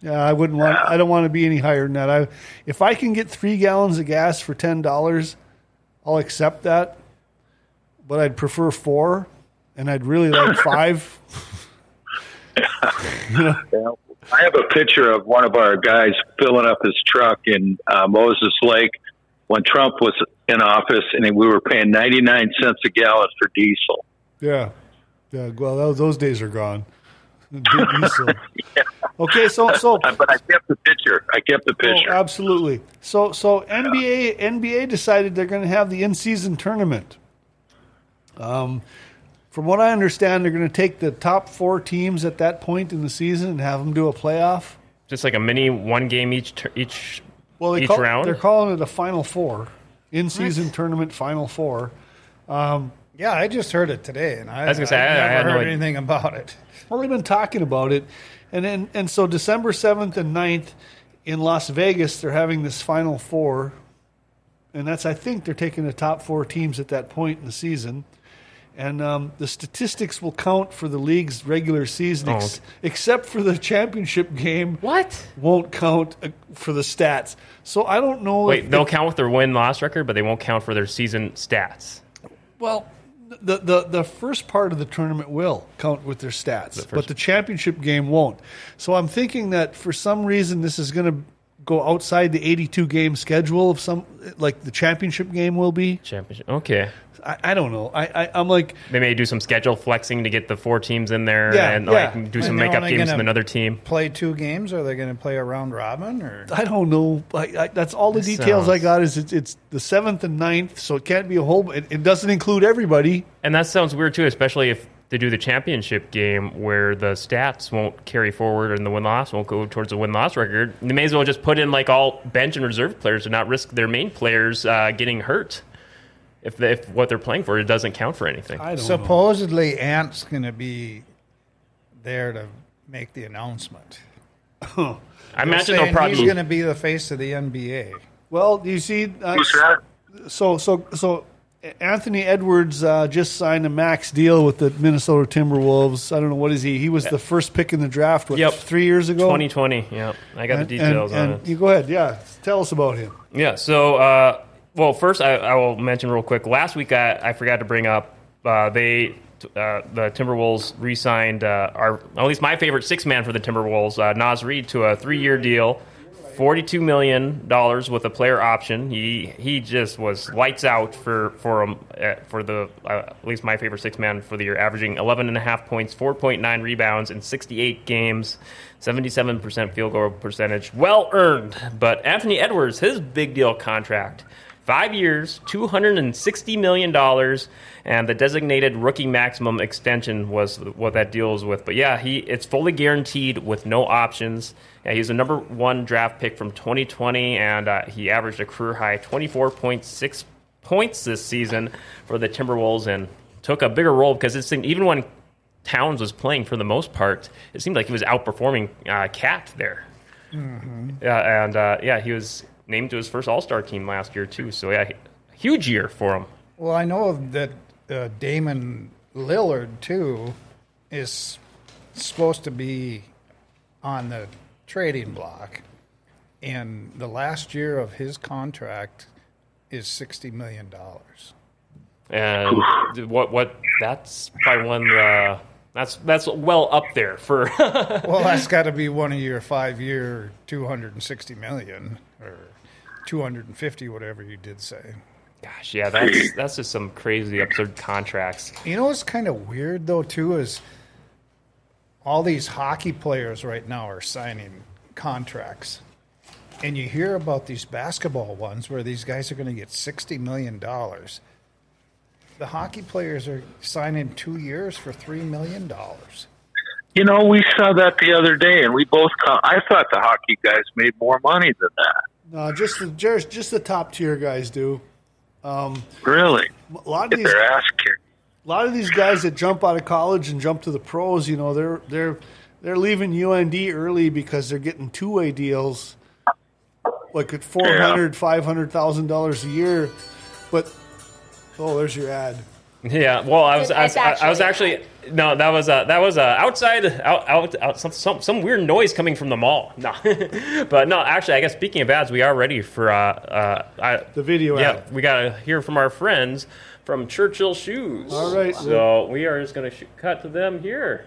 Yeah, I wouldn't want. I don't want to be any higher than that. I, if I can get three gallons of gas for ten dollars, I'll accept that. But I'd prefer four, and I'd really like five. Yeah. I have a picture of one of our guys filling up his truck in uh, Moses Lake when Trump was in office, and we were paying 99 cents a gallon for diesel. Yeah, yeah. Well, those days are gone. Diesel. Okay, so so Uh, But I kept the picture. I kept the Oh, picture. absolutely. So so NBA NBA decided they're going to have the in season tournament. Um, from what I understand, they're going to take the top four teams at that point in the season and have them do a playoff. Just like a mini one game each each Well, they each call, round. they're calling it a Final Four, in season tournament Final Four. Yeah, I just heard it today, and I, was gonna say, I've I- I never had no heard idea. anything about it. Well, they've been talking about it, and then and so December seventh and 9th in Las Vegas, they're having this Final Four, and that's I think they're taking the top four teams at that point in the season, and um, the statistics will count for the league's regular season, ex- except for the championship game. what? Won't count uh, for the stats. So I don't know. Wait, if, they'll count with their win loss record, but they won't count for their season stats. Well, the, the the first part of the tournament will count with their stats, but the championship game won't. So I'm thinking that for some reason this is going to go outside the 82 game schedule of some like the championship game will be. Championship. Okay. I, I don't know. I, I I'm like They may do some schedule flexing to get the four teams in there Yeah, and yeah. like do some And they're makeup games gonna- with another team. Play two games, or are they going to play a round robin? Or I don't know. I, I, that's all the details I got. Is it's, it's the seventh and 9th, so it can't be a whole. It, it doesn't include everybody. And that sounds weird too, especially if they do the championship game where the stats won't carry forward and the win loss won't go towards the win loss record. They may as well just put in like all bench and reserve players and not risk their main players uh, getting hurt. If, they, if what they're playing for it doesn't count for anything. I don't know. supposedly Ant's going to be there to make the announcement. I imagine they'll he's probably going to be the face of the NBA. Well, you see, uh, Who's that? so so so Anthony Edwards uh, just signed a max deal with the Minnesota Timberwolves. I don't know what is he. He was the first pick in the draft. What, Yep. three years ago. 2020. Yeah, I got And, the details and, on and it. you go ahead. Yeah, tell us about him. Yeah. So, uh, well, first I, I will mention real quick. Last week I, I forgot to bring up uh, they uh, the Timberwolves re-signed uh, our at least my favorite six man for the Timberwolves, uh, Naz Reid, to a three year deal. Forty-two million dollars with a player option. He he just was lights out for for uh, for the uh, at least my favorite six man for the year, averaging 11 and a half points, four point nine rebounds in sixty eight games, seventy seven percent field goal percentage, well earned. But Anthony Edwards, his big deal contract, five years, two hundred and sixty million dollars, and the designated rookie maximum extension was what that deals with. But yeah, he it's fully guaranteed with no options. Yeah, he's a number one draft pick from 2020, and uh, he averaged a career high 24.6 points this season for the Timberwolves, and took a bigger role because it seemed even when Towns was playing for the most part, it seemed like he was outperforming uh, KAT there. Yeah, and uh, yeah, he was named to his first All Star team last year too. So yeah, huge year for him. Well, I know that uh, Damian Lillard too is supposed to be on the trading block, and the last year of his contract is sixty million dollars. And what what that's probably one uh, that's that's well up there for Well, that's got to be one of your five-year, two hundred and sixty million or two hundred and fifty, whatever you did say. gosh yeah that's that's just some crazy absurd contracts. You know what's kind of weird though too is all these hockey players right now are signing contracts. And you hear about these basketball ones where these guys are going to get 60 million dollars. The hockey players are signing 2 years for 3 million dollars. You know, we saw that the other day, and we both. Co- I thought the hockey guys made more money than that. No, just the just, just the top tier guys do. Um, really, A lot of get these their ass kicked. a lot of these guys that jump out of college and jump to the pros, you know, they're they're they're leaving UND early because they're getting two way deals, like at four hundred, five hundred thousand dollars a year. But oh, there's your ad. Yeah, well, I was I was, It's I, I was actually- actually no, that was uh, that was uh, outside out, out, out some, some some weird noise coming from the mall. No, but no, actually, I guess speaking of ads, we are ready for uh, uh, I, The video Yeah, ad. we got to hear from our friends from Churchill Shoes. All right. So we are just going to sh- cut to them here.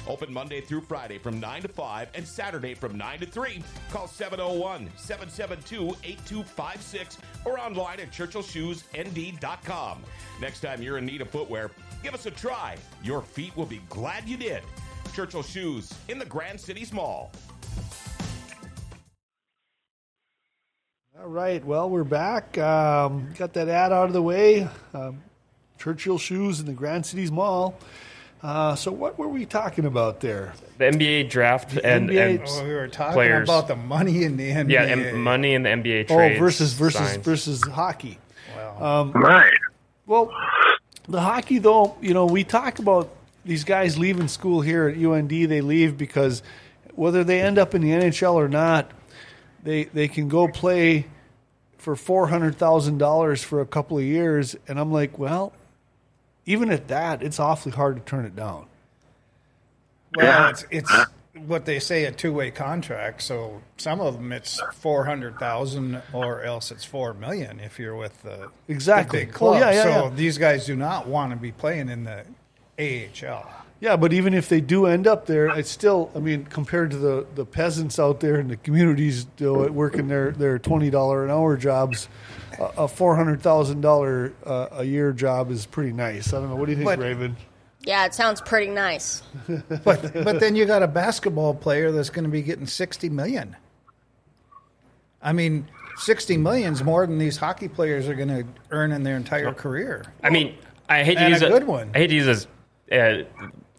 Open Monday through Friday from 9 to 5 and Saturday from 9 to 3. Call 701 772 8256 or online at churchillshoesnd.com. Next time you're in need of footwear, give us a try. Your feet will be glad you did. Churchill Shoes in the Grand Cities Mall. All right. Well, we're back. Um, got that ad out of the way. Um, Churchill Shoes in the Grand Cities Mall. Uh, so, what were we talking about there? The NBA draft and, NBA and Oh, we were talking players. about the money in the NBA. yeah, and money in the NBA Oh, trades. versus versus signs. versus hockey. Right. Well, the hockey though, you know, we talk about these guys leaving school here at UND. They leave because whether they end up in the NHL or not, they they can go play for four hundred thousand dollars for a couple of years. And I'm like, well, even at that, it's awfully hard to turn it down. Well, Yeah. it's, it's what they say a two way contract. So some of them it's four hundred thousand, or else it's four million if you're with the Exactly. the big club. yeah, yeah, so yeah. these guys do not want to be playing in the AHL. Yeah, but even if they do end up there, it's still. I mean, compared to the, the peasants out there in the communities you know, working their, their twenty dollar an hour jobs, a, a four hundred thousand dollar uh, a year job is pretty nice. I don't know. What do you think, But- Raven? Yeah, it sounds pretty nice. But but then you got a basketball player that's going to be getting sixty million. I mean, sixty million is more than these hockey players are going to earn in their entire career. I mean, I hate to And use a good one. I hate to use this. Uh,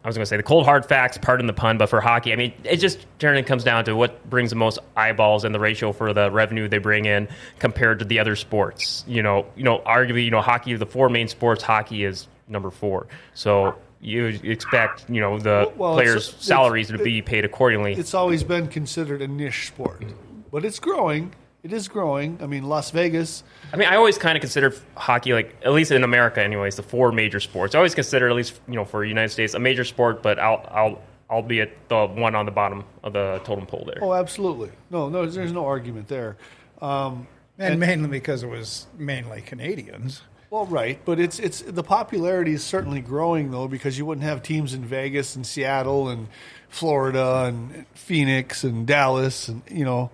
I was going to say the cold hard facts. Pardon the pun, but for hockey, I mean, it just generally comes down to what brings the most eyeballs and the ratio for the revenue they bring in compared to the other sports. You know, you know, arguably, you know, hockey. The four main sports, hockey is number four. So you expect, you know, the Well, players' it's- salaries to be paid accordingly. It's always been considered a niche sport, but it's growing. It is growing. I mean, Las Vegas. I mean, I always kind of consider hockey, like at least in America, anyways, the four major sports. I always consider, at least you know, for the United States, a major sport, but I'll, I'll, I'll be at the one on the bottom of the totem pole there. Oh, absolutely. No, no, there's no argument there. Um, And, mainly because it was mainly Canadians. Well, right, but it's it's the popularity is certainly growing though because you wouldn't have teams in Vegas and Seattle and Florida and Phoenix and Dallas and you know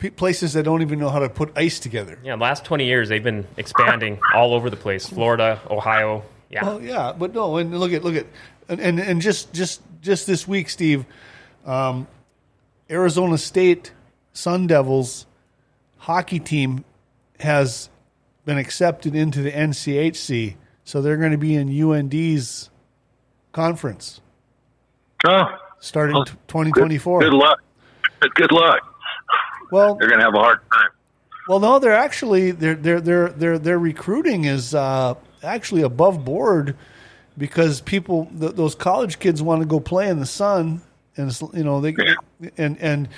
p- places that don't even know how to put ice together. Yeah, the last twenty years they've been expanding all over the place: Florida, Ohio. Yeah, Well, yeah, but no, and look at look at and and, and just just just this week, Steve, um, Arizona State Sun Devils hockey team has been accepted into the NCHC, so they're going to be in UND's conference Oh, starting Well, t- 2024. good luck. Good luck. Well, They're going to have a hard time. Well, no, they're actually their their their their their recruiting is uh, actually above board because people th- those college kids want to go play in the sun, and it's, you know they and and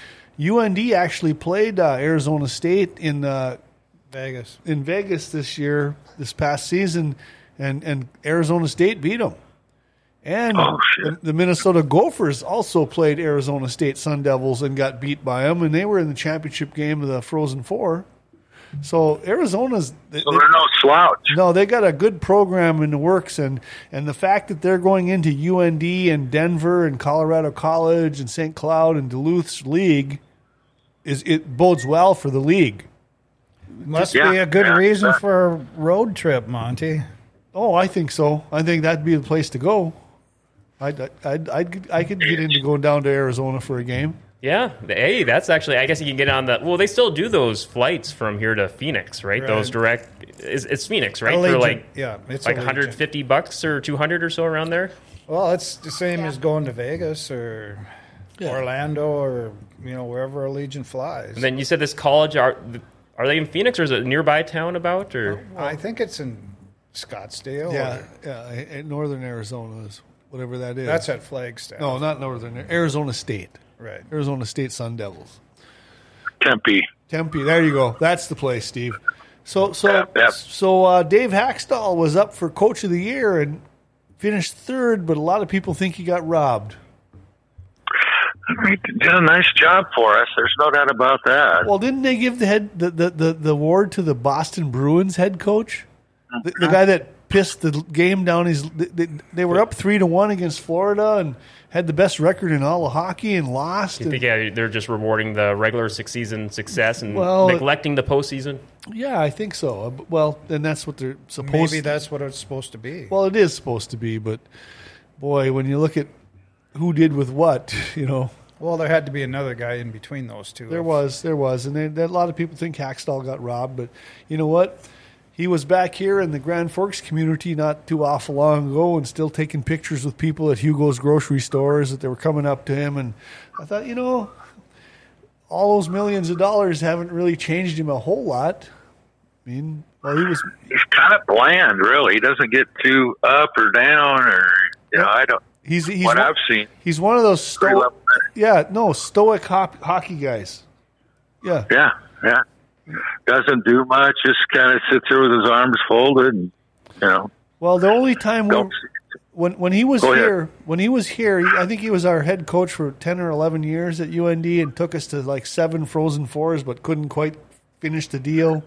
UND actually played uh, Arizona State in uh, Vegas. in Vegas this year, this past season, and and Arizona State beat them. And Oh, the, the Minnesota Gophers also played Arizona State Sun Devils and got beat by them, and they were in the championship game of the Frozen Four. So Arizona's they- So they're no slouch. no, they got a good program in the works, and and the fact that they're going into UND and Denver and Colorado College and St. Cloud and Duluth's league is it bodes well for the league. Must Yeah, be a good yeah, reason that- for a road trip, Monty. Oh, I think so. I think that'd be the place to go. I'd, I'd, I'd, I could get into going down to Arizona for a game. yeah. Hey, that's actually. I guess you can get on the. Well, they still do those flights from here to Phoenix, right? Those direct. It's, it's Phoenix, right? For like yeah, it's like Allegiant. 150 bucks or 200 or so around there. Well, it's the same as going to Vegas or Orlando or you know wherever Allegiant flies. And then you said this college are are they in Phoenix or is it a nearby town about or I think it's in Scottsdale. Yeah, or- yeah, in northern Arizona is whatever that is. that's at Flagstaff. no, not northern Arizona State. right. Arizona State Sun Devils. Tempe. Tempe. There you go. That's the place, Steve. So so Yep, yep. so uh, Dave Hakstol was up for Coach of the Year and finished third, but a lot of people think he got robbed. He did a nice job for us. There's no doubt about that. Well, didn't they give the head the the, the, the award to the Boston Bruins head coach, the, the guy that pissed the game down his? They, they were up three to one against Florida and had the best record in all of hockey and lost. I and- think yeah, they're just rewarding the regular six season success and Well, neglecting the postseason. yeah, I think so. Uh, Well, and that's what they're supposed. Maybe that's what it's supposed to be. Well, it is supposed to be, but boy, when you look at who did with what, you know, Well, there had to be another guy in between those two. there was, there was, and they, that, a lot of people think Hakstol got robbed, but you know what? He was back here in the Grand Forks community not too awful long ago, and still taking pictures with people at Hugo's grocery stores that they were coming up to him, and I thought, you know, all those millions of dollars haven't really changed him a whole lot. I mean, well, he was He's kind of bland, really. He doesn't get too up or down, or you know, I don't. he's he's what one- I've seen, He's one of those stoic, yeah, no stoic hop, hockey guys. Yeah, Yeah, yeah. Doesn't do much. Just kind of sits there with his arms folded, and you know, Well, the only time we, when when he was Go ahead. here, when he was here, I think he was our head coach for ten or eleven years at UND, and took us to like seven Frozen Fours, but couldn't quite finish the deal.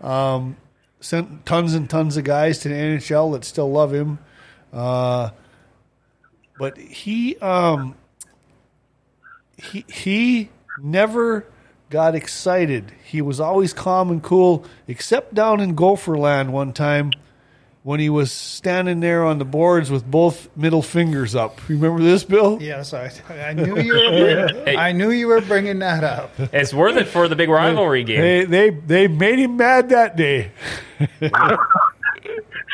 Um, sent tons and tons of guys to the NHL that still love him, uh, but he um, he he never got excited. He was always calm and cool, except down in Gopherland one time when he was standing there on the boards with both middle fingers up. Remember this, Bill? Yes, I, I knew you were. Hey. I knew you were bringing that up. It's worth it for the big rivalry game. They they they made him mad that day.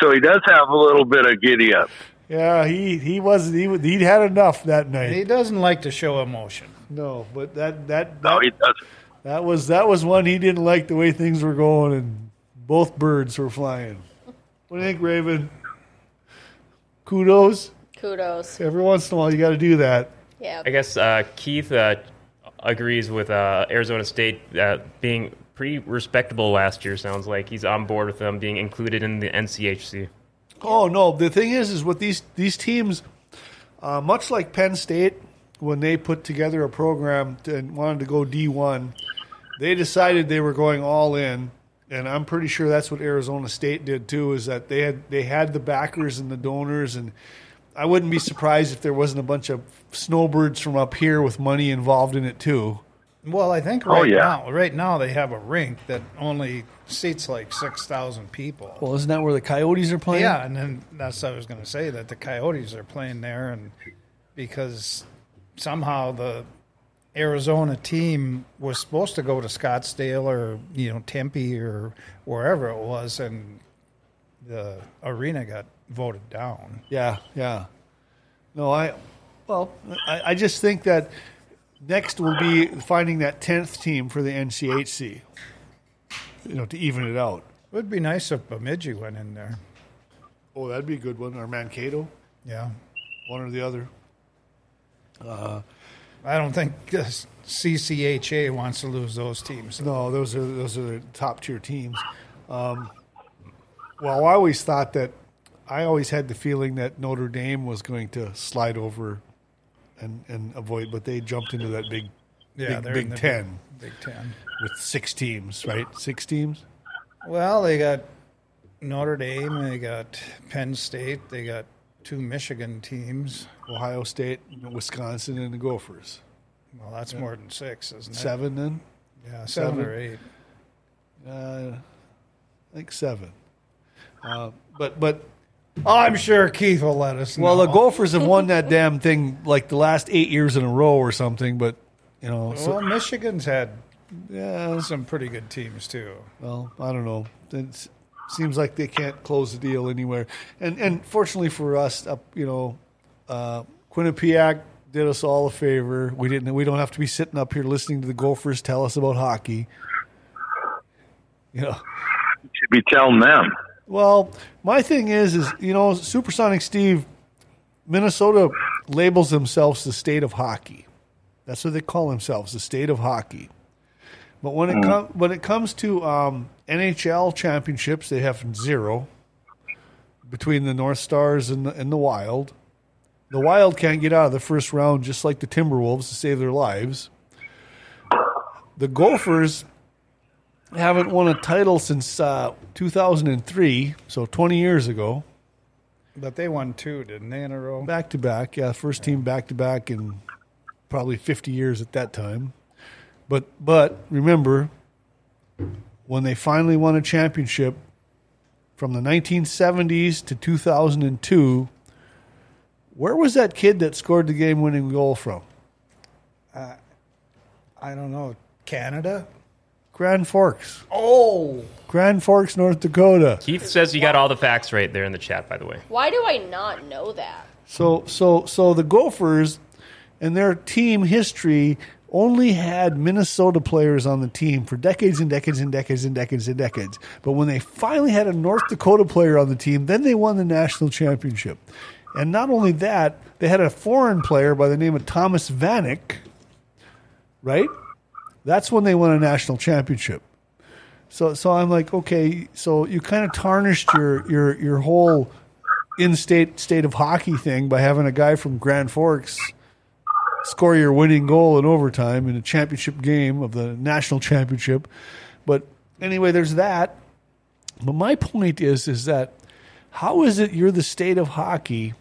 So he does have a little bit of giddy up. Yeah, he he was he he'd had enough that night. He doesn't like to show emotion. no, but that that No, he doesn't. That was that was one he didn't like the way things were going, and both birds were flying. What do you think, Raven? Kudos. Kudos. Every once in a while, you got to do that. Yeah. I guess uh, Keith uh, agrees with uh, Arizona State uh, being pretty respectable last year. Sounds like he's on board with them being included in the NCHC. Oh no! The thing is, is with these these teams, uh, much like Penn State, when they put together a program to, and wanted to go D one, they decided they were going all in, and I'm pretty sure that's what Arizona State did too. Is that they had they had the backers and the donors, and I wouldn't be surprised if there wasn't a bunch of snowbirds from up here with money involved in it too. Well, I think Oh, right yeah. now, right now they have a rink that only seats like six thousand people. Well, isn't that where the Coyotes are playing? Yeah, and then that's what I was going to say that the Coyotes are playing there, and because somehow the Arizona team was supposed to go to Scottsdale or you know Tempe or wherever it was, and the arena got voted down. Yeah, yeah. No, I. Well, I, I just think that next will be finding that tenth team for the NCHC. You know, to even it out. It would be nice if Bemidji went in there. Oh, that'd be a good one. Or Mankato, Yeah, one or the other. Uh, I don't think uh, CCHA wants to lose those teams. No, those are those are the top tier teams. Um, well, I always thought that I always had the feeling that Notre Dame was going to slide over and and avoid, but they jumped into that big Yeah, big, Big Ten Big Ten. with six teams, right? Six teams. Well, they got Notre Dame, they got Penn State, they got two Michigan teams. Ohio State, Wisconsin, and the Gophers. Well, that's more than six, isn't it? Seven then? Yeah, seven, Seven. or eight. Uh, I think seven. Uh, but but Oh, I'm sure Keith will let us know. well, the Gophers have won that damn thing like the last eight years in a row or something. But you know, so, well, Michigan's had yeah. some pretty good teams too. Well, I don't know. It seems like they can't close the deal anywhere. And and fortunately for us, up you know, uh, Quinnipiac did us all a favor. We didn't. We don't have to be sitting up here listening to the Gophers tell us about hockey. You know. You should be telling them. Well, my thing is, is you know, Supersonic Steve, Minnesota labels themselves the state of hockey. That's what they call themselves, the state of hockey. But when it com- when it comes to um, NHL championships, they have zero between the North Stars and the, and the Wild. The Wild can't get out of the first round, just like the Timberwolves, to save their lives. The Gophers haven't won a title since uh, 2003, so 20 years ago, But they won two, didn't they, in a row? back to back. Yeah, first team back to back in probably 50 years at that time. But but remember, when they finally won a championship from the 1970s to 2002, where was that kid that scored the game-winning goal from? Uh, I don't know. Canada? Grand Forks, Oh, Grand Forks, North Dakota. Keith says you got all the facts right there in the chat, by the way. Why do I not know that? So so so the Gophers and their team history only had Minnesota players on the team for decades and decades and decades and decades and decades. But when they finally had a North Dakota player on the team, then they won the national championship. And not only that, they had a foreign player by the name of Thomas Vanek, right? That's when they won a national championship. So so I'm like, okay, so you kind of tarnished your your your whole in-state state of hockey thing by having a guy from Grand Forks score your winning goal in overtime in a championship game of the national championship. But anyway, there's that. But my point is is that how is it you're the state of hockey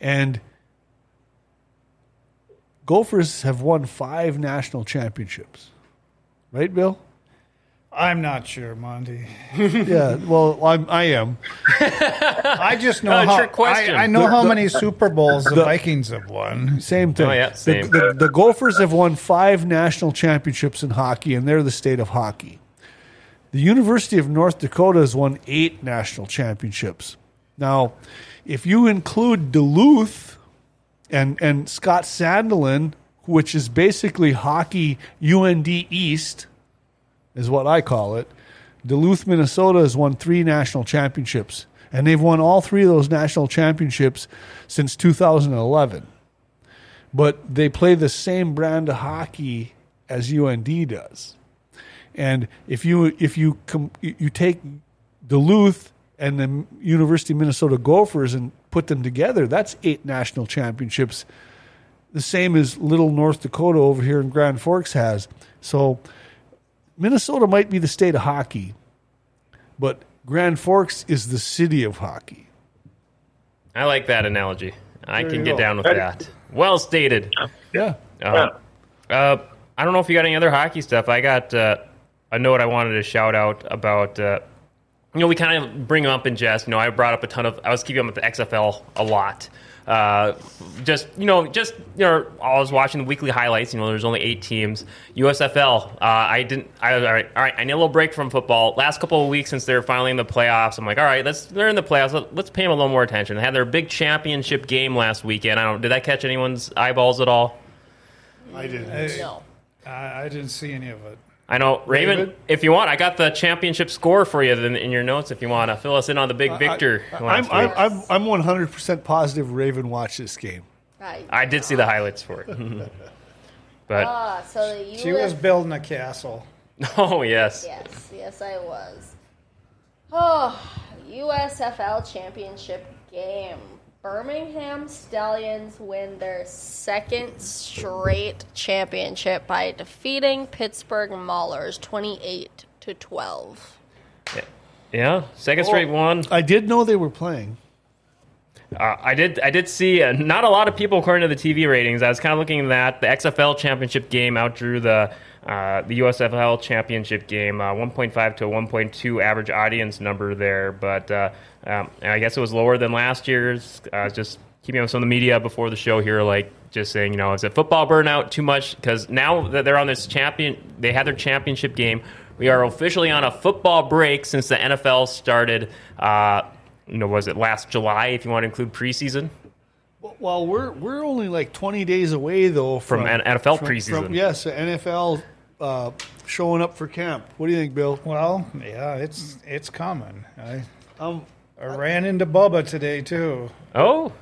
and Gophers have won five national championships. Right, Bill? I'm not sure, Monty. Yeah, well, I'm, I am. I just know Uh, how trick question. I, I know The- how the- many Super Bowls the, Vikings have won. Same thing. Oh, yeah, The- same. The, the, Gophers have won five national championships in hockey, and they're the state of hockey. The University of North Dakota has won eight national championships. Now, if you include Duluth and and Scott Sandelin, which is basically hockey UND East, is what I call it. Duluth, Minnesota has won three national championships, and they've won all three of those national championships since 2011 but they play the same brand of hockey as UND does. And if you if you com- you take Duluth and the University of Minnesota Gophers and put them together, that's eight national championships. The same as Little North Dakota over here in Grand Forks has. So Minnesota might be the state of hockey, but Grand Forks is the city of hockey. I like that analogy. I There can get go. down with that. Well stated. Yeah. Uh, uh, I don't know if you got any other hockey stuff. I got uh, a note I wanted to shout out about. Uh, you know, we kind of bring them up in jest. You know, I brought up a ton of. I was keeping up with the XFL a lot. Uh, just you know, just you know, I was watching the weekly highlights. You know, there's only eight teams. USFL. Uh, I didn't. I all right. All right. I need a little break from football. Last couple of weeks since they're finally in the playoffs, I'm like, all right, let's. They're in the playoffs. Let, let's pay them a little more attention. They had their big championship game last weekend. I don't. Did that catch anyone's eyeballs at all? I didn't. No. I, I didn't see any of it. I know, Raven. David? If you want, I got the championship score for you in, in your notes. If you want to fill us in on the big victor I'm, I'm. I'm, I'm 100% positive Raven watched this game. I, I did see the highlights for it, but ah, so the US, She was building a castle. oh yes, Yes, yes, I was. Oh, USFL championship game. Birmingham Stallions win their second straight championship by defeating Pittsburgh Maulers 28 to 12. yeah, second straight one. I did know they were playing. Uh, I did. I did see uh, not a lot of people according to the TV ratings. I was kind of looking at that. The XFL championship game outdrew the uh, the USFL championship game, uh, 1.5 to 1.2 average audience number there. But uh, um, I guess it was lower than last year's. Uh, just keeping up with some of the media before the show here, like just saying, you know, is it football burnout too much? Because now that they're on this champion, they had their championship game. We are officially on a football break since the NFL started. Uh, you know, was it last July? If you want to include preseason, Well, we're we're only like 20 days away though From from, an NFL from- preseason. From, yes, NFL uh, showing up for camp. What do you think, Bill? Well, yeah, it's it's coming. I Um, I ran into Bubba today too. Oh,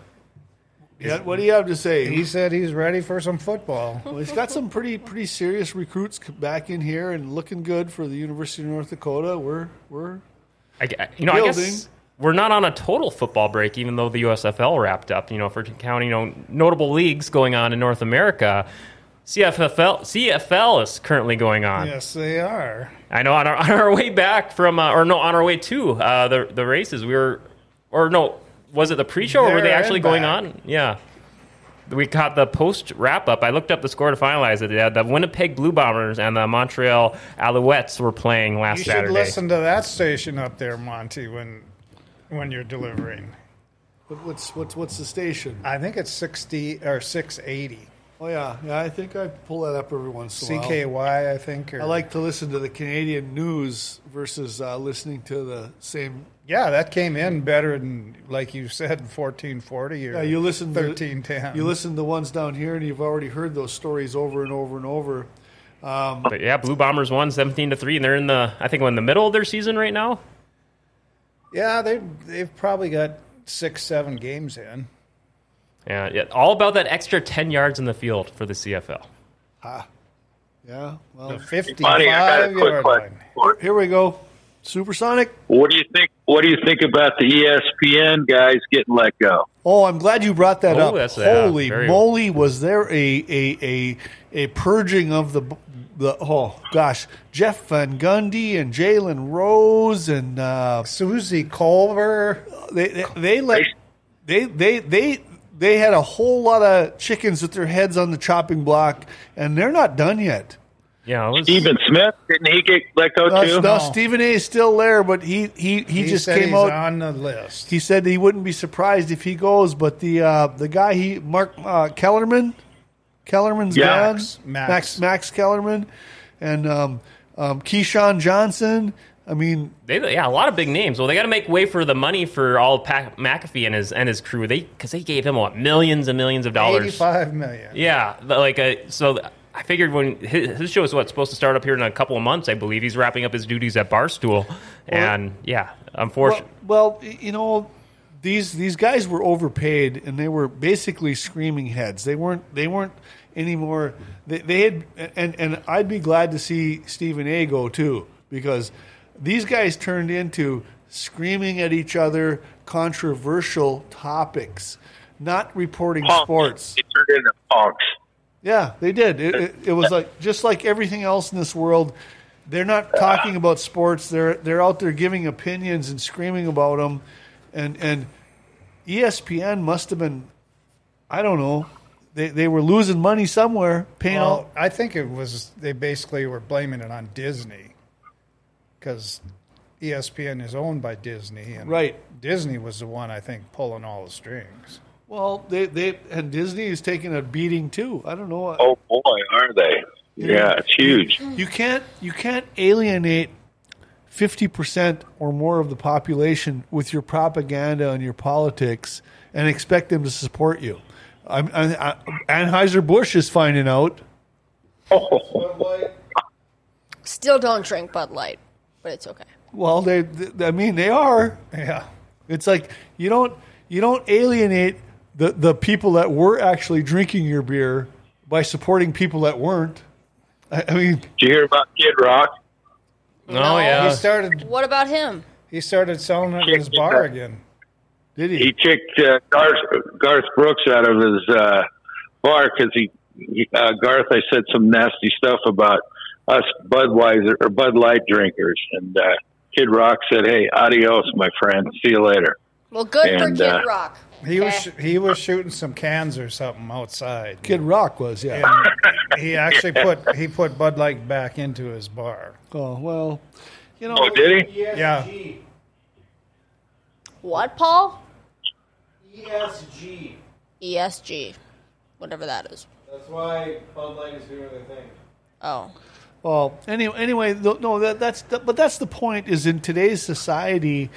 yeah, what do you have to say? He said he's ready for some football. Well, he's got some pretty pretty serious recruits back in here and looking good for the University of North Dakota. We're we're I, I- you know, I guess we're not on a total football break, even though the USFL wrapped up. You know, for counting, you know, notable leagues going on in North America. CFFL CFL is currently going on. Yes, they are. I know on our, on our way back from, uh, or no, on our way to uh, the the races, we were, or no, was it the pre-show or were they actually going back. on? Yeah. We caught the post wrap up. I looked up the score to finalize it. Yeah, the Winnipeg Blue Bombers and the Montreal Alouettes were playing last You should Saturday. listen to that station up there, Monty, when when you're delivering. what's what's what's the station? I think it's sixty or six eighty. Oh yeah, yeah. I think I pull that up every once in a while. CKY, I think. Or, I like to listen to the Canadian news versus uh, listening to the same. Yeah, that came in better than, like you said, fourteen forty or Yeah, you listen to thirteen ten. You listen to the ones down here, and you've already heard those stories over and over and over. But yeah, Blue Bombers won 17 to 3 and they're in the I think in the middle of their season right now. Yeah, they they've probably got six, seven games in. Yeah, yeah, all about that extra 10 yards in the field for the CFL. Yeah. Well, fifty-five I got a quick yard line. here we go. Supersonic. What do you think? What do you think about the ESPN guys getting let go? Oh, I'm glad you brought that Oh, up. that's- yeah, Holy very- moly, was there a a, a a purging of the the oh gosh, Jeff Van Gundy and Jalen Rose and uh, Suzy Kolber. they, they they let they they they they had a whole lot of chickens with their heads on the chopping block, and they're not done yet. Yeah, was, Stephen Smith didn't he get let go No, too? no, Stephen A. is still there, but he he he, He just said came he's out. on the list. He said he wouldn't be surprised if he goes, but the uh, the guy he Mark uh, Kellerman, Kellerman's Yeah. gone. Max. Max Max Kellerman, and um, um, Keyshawn Johnson. I mean, they, yeah, a lot of big names. Well, they got to make way for the money for all Pac- McAfee and his and his crew. They because they gave him what millions and millions of dollars. Eighty-five million. Yeah, like uh, so. I figured when his, his show is what supposed to start up here in a couple of months. I believe he's wrapping up his duties at Barstool, and yeah, well, unfortunately, well, you know, these these guys were overpaid, and they were basically screaming heads. They weren't they weren't anymore. They, they had, and and I'd be glad to see Stephen A. go too because these guys turned into screaming at each other, controversial topics, not reporting Punks. sports. They turned into punks. Yeah, they did. It, it, it was like just like everything else in this world. They're not talking about sports. They're they're out there giving opinions and screaming about them, and and ESPN must have been, I don't know, they they were losing money somewhere, paying Well, all. I think it was they basically were blaming it on Disney because ESPN is owned by Disney, and Right. Disney was the one I think pulling all the strings. Well, they they and Disney is taking a beating too. I don't know. Oh boy, are they? Yeah, it's huge. You can't you can't alienate fifty percent or more of the population with your propaganda and your politics and expect them to support you. I'm, I, I, Anheuser Busch is finding out. Oh. Still don't drink Bud Light, but it's okay. Well, they, they I mean they are. Yeah, It's like you don't you don't alienate the the people that were actually drinking your beer by supporting people that weren't. I, I mean, Did you hear about Kid Rock? oh No. yeah, he started What about him? he started selling it in his bar again. did he? He kicked uh, Garth, Garth Brooks out of his uh, bar because he, he uh, Garth. I said some nasty stuff about us Budweiser or Bud Light drinkers, and uh, Kid Rock said, "Hey, adios, my friend. See you later." Well, good for Kid uh, Rock. He was sh- he was shooting some cans or something outside. Kid Rock was, yeah. And he actually put he put Bud Light back into his bar. Oh well, you know. Oh, did he? Yeah, What, Paul? ESG. ESG. Whatever that is. That's why Bud Light is doing the thing. Oh. Well, anyway, anyway, no, that, that's but that's the point. Is in today's society,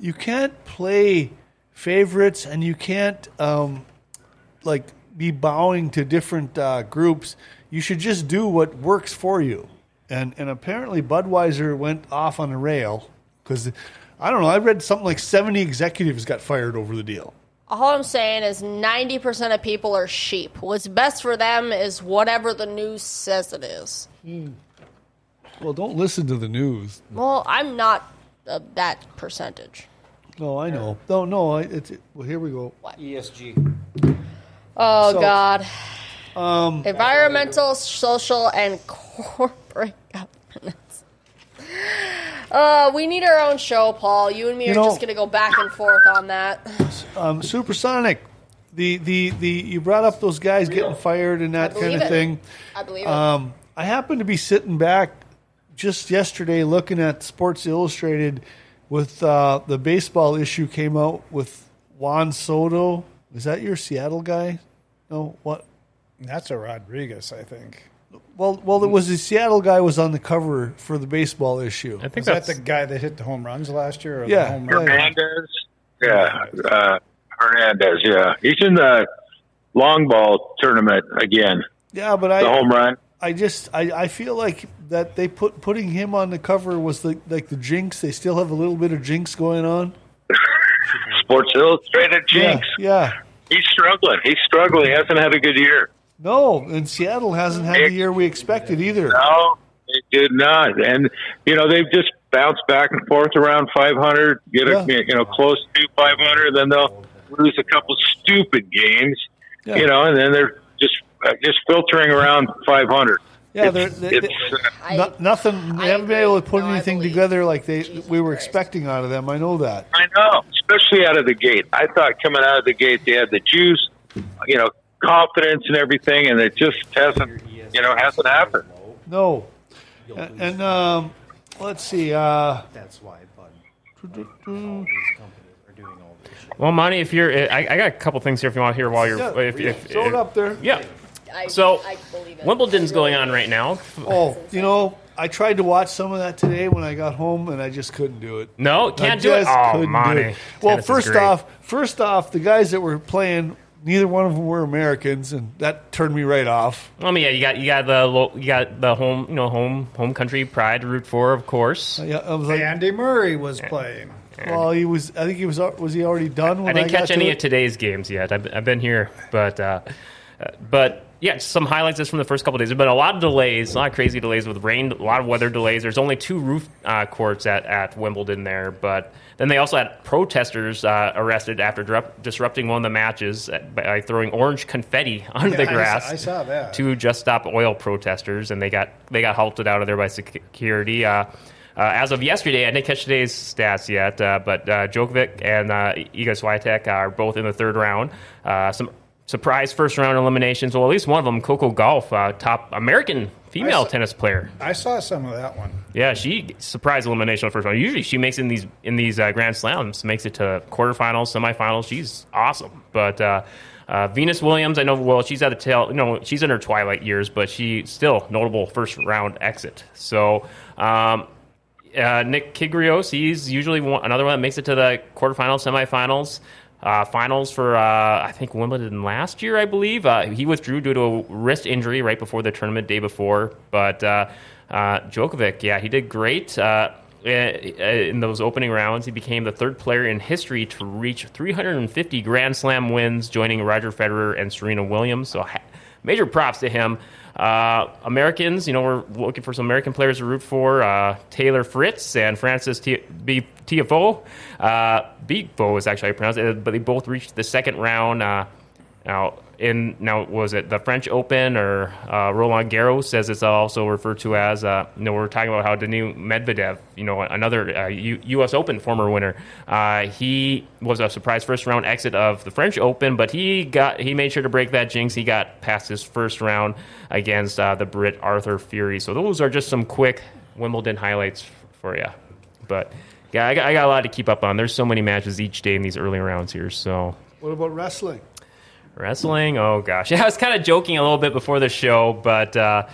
you can't play favorites, and you can't um, like be bowing to different uh, groups. You should just do what works for you. And and apparently Budweiser went off on a rail because I don't know. I read something like 70 executives got fired over the deal. All I'm saying is 90% of people are sheep. What's best for them is whatever the news says it is. Well, don't listen to the news. Well, I'm not uh, that percentage. No, I know. No, no. I, it's, it, well, here we go. ESG. Oh, So- God. Um, Environmental, social, and corporate governance. Uh, we need our own show, Paul. You and me You are know- just going to go back and forth on that. Um, Supersonic. The, the, the, you brought up those guys getting fired and that kind believe of it. thing. I believe it. Um, I happened to be sitting back just yesterday looking at Sports Illustrated with uh, the baseball issue came out with Juan Soto. Is that your Seattle guy? No, what? That's a Rodriguez, I think. Well, well, it was the Seattle guy was on the cover for the baseball issue. I think Was that that's the guy that hit the home runs last year? Or Yeah, the home yeah. Hernandez. Yeah, uh, Hernandez. Yeah, he's in the long ball tournament again. Yeah, but The I, home run. I just, I, I feel like that they put putting him on the cover was the, like the jinx. They still have a little bit of jinx going on. Sports Illustrated jinx. Yeah, yeah. He's struggling. He's struggling. He hasn't had a good year. No, and Seattle hasn't had the year we expected either. No, they did not. And you know they've just bounced back and forth around 500, get a, you know close to 500, then they'll lose a couple stupid games, Yeah. you know, and then they're just uh, just filtering around 500. Yeah, It's- they're, they, it's, they- uh, no- nothing. They I haven't been able to put No, anything together like they Jesus we were Christ. expecting out of them. I know that. I know, especially out of the gate. I thought coming out of the gate they had the juice, you know, confidence and everything, and it just hasn't, you know, hasn't happened. No, and, and um, let's see. Uh, That's why, bud. All these companies are doing all this. shit. well, Monty. If you're, I, I got a couple things here if you want to hear while you're. yeah, if, if, throw if- it up there. Yeah. I, So I believe it. Wimbledon's I really going on right now. Oh, you know, I tried to watch some of that today when I got home, and I just couldn't do it. No, I can't do it. just Oh, couldn't do Monty. it. Well, Tennis first off, first off, the guys that were playing, neither one of them were Americans, and that turned me right off. I mean, yeah, you got you got the you got the home you know home home country pride to root for, of course. I, I was like, Andy Murray was playing. well, he was. I think he was. Was he already done? When I didn't got catch to any it? of today's games yet. I've, I've been here, but uh, uh, but yeah, some highlights just from the first couple days. There's been a lot of delays, a lot of crazy delays with rain, a lot of weather delays. There's only two roof uh, courts at, at Wimbledon there, but then they also had protesters uh, arrested after disrupt, disrupting one of the matches by throwing orange confetti on Yeah, the I saw- grass. I saw that. Two Just Stop Oil protesters, and they got they got halted out of there by security. Uh, uh, as of yesterday, I didn't catch today's stats yet, uh, but uh, Djokovic and uh, Iga Swiatek are both in the third round. Uh, some surprise first round eliminations. Well, at least one of them, Coco Gauff, uh, top American female saw- tennis player. I saw some of that one. Yeah, she surprise elimination on first round. Usually, she makes it in these in these uh, Grand Slams, makes it to quarterfinals, semifinals. She's awesome. But uh, uh, Venus Williams, I know. Well, she's at the tail. You know, she's in her twilight years, but she still notable first round exit. So. Um, uh, Nick Kyrgios, he's usually one, another one that makes it to the quarterfinals, semifinals, uh, finals for uh, I think Wimbledon last year, I believe. Uh, he withdrew due to a wrist injury right before the tournament, day before. But uh, uh, Djokovic, yeah, he did great. Uh, in those opening rounds, he became the third player in history to reach 350 Grand Slam wins, joining Roger Federer and Serena Williams. So, major props to him. Uh, Americans, you know, we're looking for some American players to root for. Uh, Taylor Fritz and Francis T- B- Tiafoe. Uh, Beatfo is actually how you pronounce it, but they both reached the second round. Uh, now, in now was it the French Open or uh, Roland Garros, as it's also referred to as? Uh, you know, we're talking about how Daniil Medvedev, you know, another uh, U- U.S. Open former winner, uh, he was a surprise first round exit of the French Open, but he got he made sure to break that jinx. He got past his first round against uh, the Brit Arthur Fery. So those are just some quick Wimbledon highlights for you. But yeah, I got, I got a lot to keep up on. There's so many matches each day in these early rounds here, so. What about wrestling? Wrestling? Oh gosh, yeah, I was kind of joking a little bit before the show, but uh,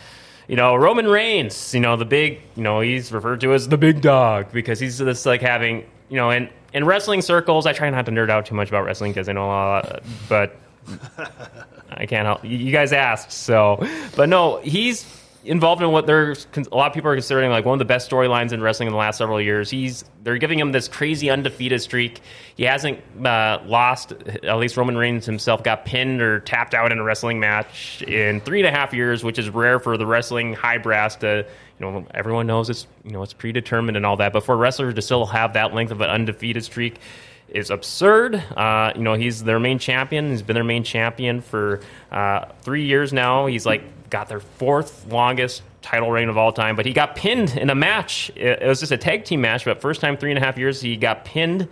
you know, Roman Reigns, you know, the big, you know, he's referred to as the big dog because he's this like having, you know, in in wrestling circles. I try not to nerd out too much about wrestling because I know a lot, but I can't help. You you guys asked, so, but no, he's involved in what they're a lot of people are considering like one of the best storylines in wrestling in the last several years. He's they're giving him this crazy undefeated streak. He hasn't uh, lost. At least Roman Reigns himself got pinned or tapped out in a wrestling match in three and a half years, which is rare for the wrestling high brass to. You know, everyone knows it's you know it's predetermined and all that, but for a wrestler to still have that length of an undefeated streak is absurd. Uh, you know, he's their main champion. He's been their main champion for uh, three years now. He's like got their fourth longest title reign of all time, but he got pinned in a match. It, was just a tag team match, but first time three and a half years he got pinned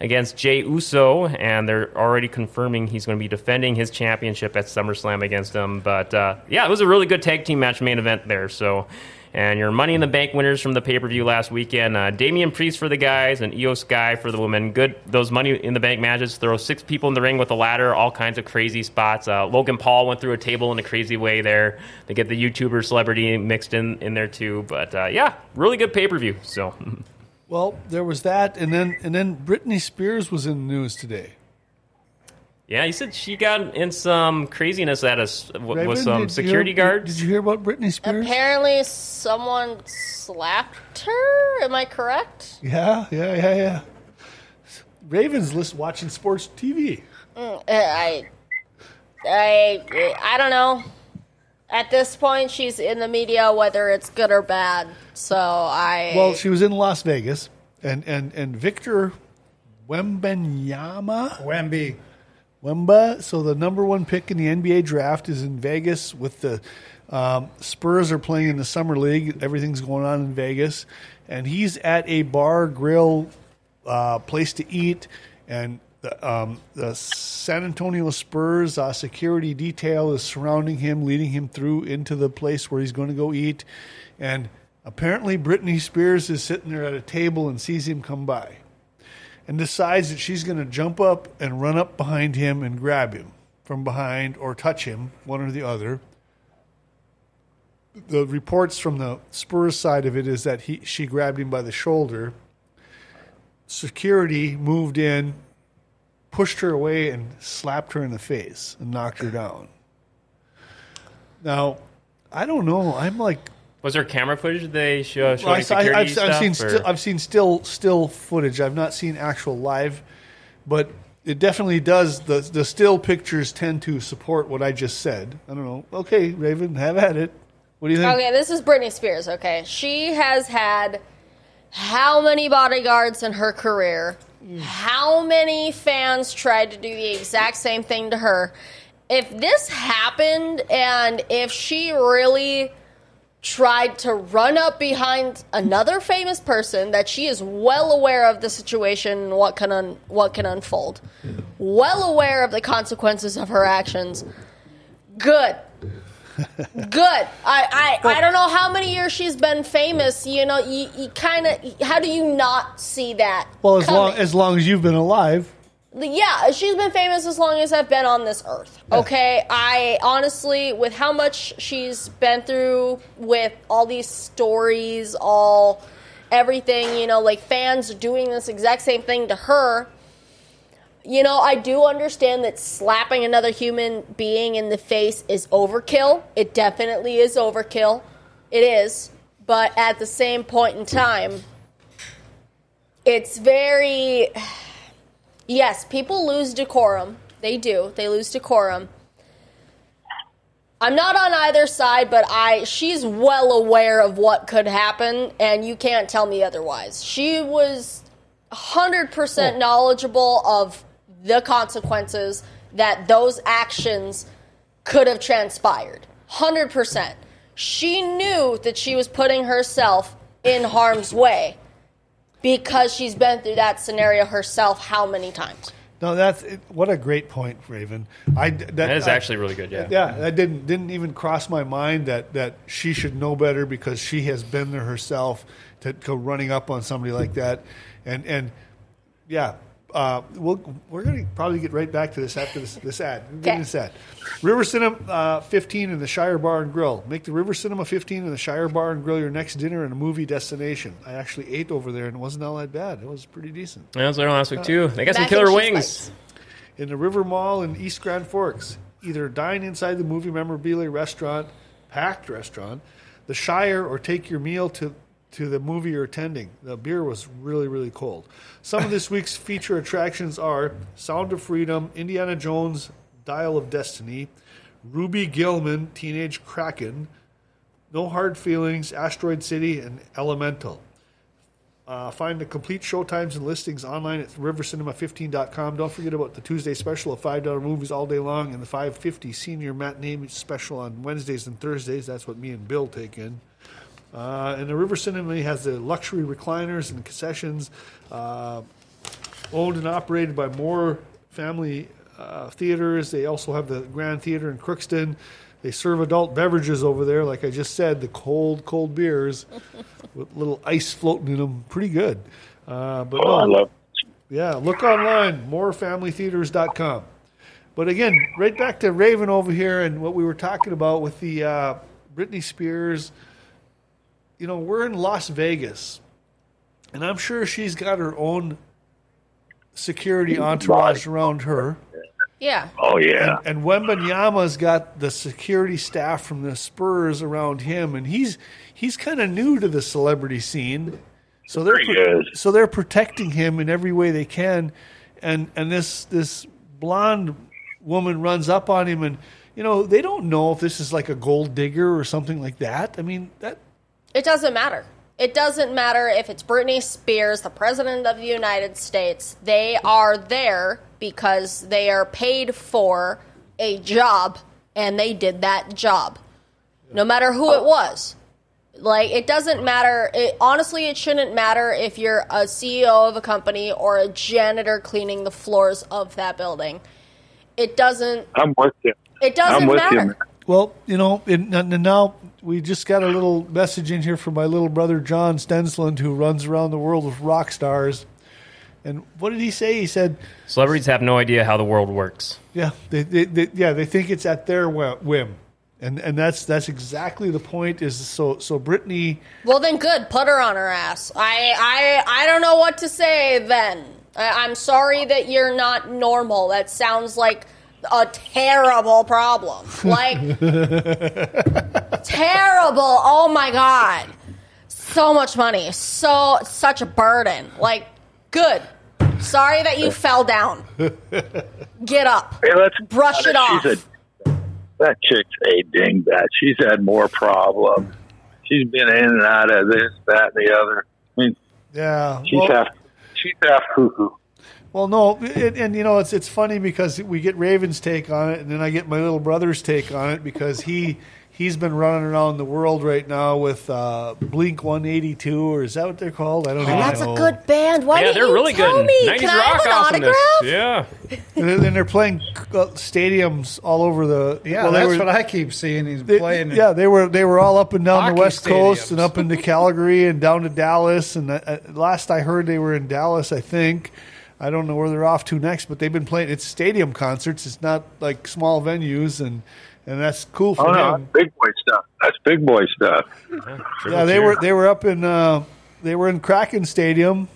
against Jey Uso, and they're already confirming he's going to be defending his championship at SummerSlam against him. But uh, yeah, it was a really good tag team match main event there. So. And your Money in the Bank winners from the pay per view last weekend: uh, Damian Priest for the guys and Iyo Sky for the women. Good those Money in the Bank matches. Throw six people in the ring with a ladder, all kinds of crazy spots. Uh, Logan Paul went through a table in a crazy way there. They get the YouTuber celebrity mixed in in there too. But uh, yeah, really good pay per view. So Well, there was that, and then and then Britney Spears was in the news today. Yeah, he said she got in some craziness at us with Raven, some did you security hear- guards. Did you hear about Britney Spears? Apparently, someone slapped her. Am I correct? Yeah, yeah, yeah, yeah. Ravens list watching sports TV. Uh, I, I, I don't know. At this point, she's in the media, whether it's good or bad. So I. Well, she was in Las Vegas, and and and Victor Wembanyama Wemby. Wemba. So the number one pick in the NBA draft is in Vegas with the um, Spurs are playing in the summer league. Everything's going on in Vegas, and he's at a bar, grill, uh, place to eat, and the, um, the San Antonio Spurs uh, security detail is surrounding him, leading him through into the place where he's going to go eat, and apparently Britney Spears is sitting there at a table and sees him come by and decides that she's going to jump up and run up behind him and grab him from behind or touch him, one or the other. The reports from the Spurs side of it is that he she grabbed him by the shoulder. Security moved in, pushed her away, and slapped her in the face and knocked her down. Now, I don't know. I'm like Was there camera footage they show, showing well, I, security have stuff? seen or- still, I've seen still still footage. I've not seen actual live, but it definitely does. The the still pictures tend to support what I just said. I don't know. Okay, Raven, have at it. What do you think? Okay, this is Britney Spears. Okay, she has had how many bodyguards in her career? Mm. How many fans tried to do the exact same thing to her? If this happened, and if she really tried to run up behind another famous person that she is well aware of the situation and what can un- what can unfold, well aware of the consequences of her actions. Good. Good. I, I, I don't know how many years she's been famous. You know, you, you kind of. How do you not see that? well, as long as long as you've been alive, Yeah, she's been famous as long as I've been on this earth. Okay, I honestly, with how much she's been through, with all these stories, all everything, you know, like fans doing this exact same thing to her. You know, I do understand that slapping another human being in the face is overkill. It definitely is overkill. It is. But at the same point in time, it's very Yes, people lose decorum. They do. They lose decorum. I'm not on either side, but I she's well aware of what could happen and you can't tell me otherwise. She was 100% knowledgeable of the consequences that those actions could have transpired. 100%. She knew that she was putting herself in harm's way because she's been through that scenario herself how many times? no, that's what a great point, Raven. I that, that is I- actually really good. Yeah. Yeah, that didn't didn't even cross my mind that that she should know better because she has been there herself to go running up on somebody like that, and and yeah. Uh, we'll, we're going to probably get right back to this after this, this ad. We'll Okay. this ad. River Cinema uh, 15 in the Shire Bar and Grill. Make the River Cinema 15 in the Shire Bar and Grill your next dinner and a movie destination. I actually ate over there and it wasn't all that bad. It was pretty decent. Yeah, I was there last week too. They got some killer and wings. bites. in the River Mall in East Grand Forks. Either dine inside the movie memorabilia restaurant, packed restaurant, the Shire, or take your meal to to the movie you're attending. The beer was really really cold. Some of this week's feature attractions are Sound of Freedom, Indiana Jones, Dial of Destiny, Ruby Gillman, Teenage Kraken, No Hard Feelings, Asteroid City, and Elemental. Uh, find the complete showtimes and listings online at rivercinema15.com. Don't forget about the Tuesday special of $5 movies all day long and the 550 senior matinee special on Wednesdays and Thursdays. That's what me and Bill take in. Uh, and the River Cinema has the luxury recliners and concessions, uh, owned and operated by Moore Family uh, Theaters. They also have the Grand Theater in Crookston. They serve adult beverages over there, like I just said, the cold, cold beers with little ice floating in them. Pretty good. Uh, but Oh, I no, love. yeah, look online, morefamilytheaters.com. But again, right back to Raven over here and what we were talking about with the uh, Britney Spears. You know, we're in Las Vegas, and I'm sure she's got her own security entourage around her. Yeah. Oh yeah. And Wembanyama's got the security staff from the Spurs around him, and he's he's kind of new to the celebrity scene. So they're He so they're protecting him in every way they can, and and this this blonde woman runs up on him, and you know they don't know if this is like a gold digger or something like that. I mean that It doesn't matter. It doesn't matter if it's Britney Spears, the President of the United States. They are there because they are paid for a job and they did that job. No matter who it was. Like, it doesn't matter. It, honestly, it shouldn't matter if you're a CEO of a company or a janitor cleaning the floors of that building. It doesn't. I'm with you. It doesn't matter. you. Man. Well, you know, and, and now we just got a little message in here from my little brother John Stensland, who runs around the world with rock stars. And what did he say? He said, Celebrities have no idea how the world works. "Yeah, they, they, they yeah, they think it's at their whim." And, and that's that's exactly the point. Is so so Britney Well, then good. Put her on her ass. I I I don't know what to say. Then I, I'm sorry that you're not normal. That sounds like a terrible problem. Like terrible. Oh my god. So much money. So such a burden. Like good. Sorry that you fell down. Get up. Hey, let's Brush it off. She's a, that chick's a dingbat. She's had more problems. She's been in and out of this, that, and the other. I mean, yeah she's well- half. She's half cuckoo. Well, no, and, and you know it's it's funny because we get Raven's take on it, and then I get my little brother's take on it because he he's been running around the world right now with uh, Blink One Eighty Two, or is that what they're called? I don't even That's know. a good band. Why yeah, didn't they're you really tell good. me? 90s Can I have an awesomeness. autograph? Yeah. and then and they're playing uh, stadiums all over the. Yeah, well, that's were- what I keep seeing. He's they- playing. yeah, they were they were all up and down the west coast and up into Calgary and down to Dallas. And uh, uh, last I heard, they were in Dallas. I think. I don't know where they're off to next, but they've been playing. It's stadium concerts. It's not like small venues, and and that's cool for Oh no, him. that's big boy stuff. That's big boy stuff. Yeah, they were they were up in uh, they were in Kraken Stadium,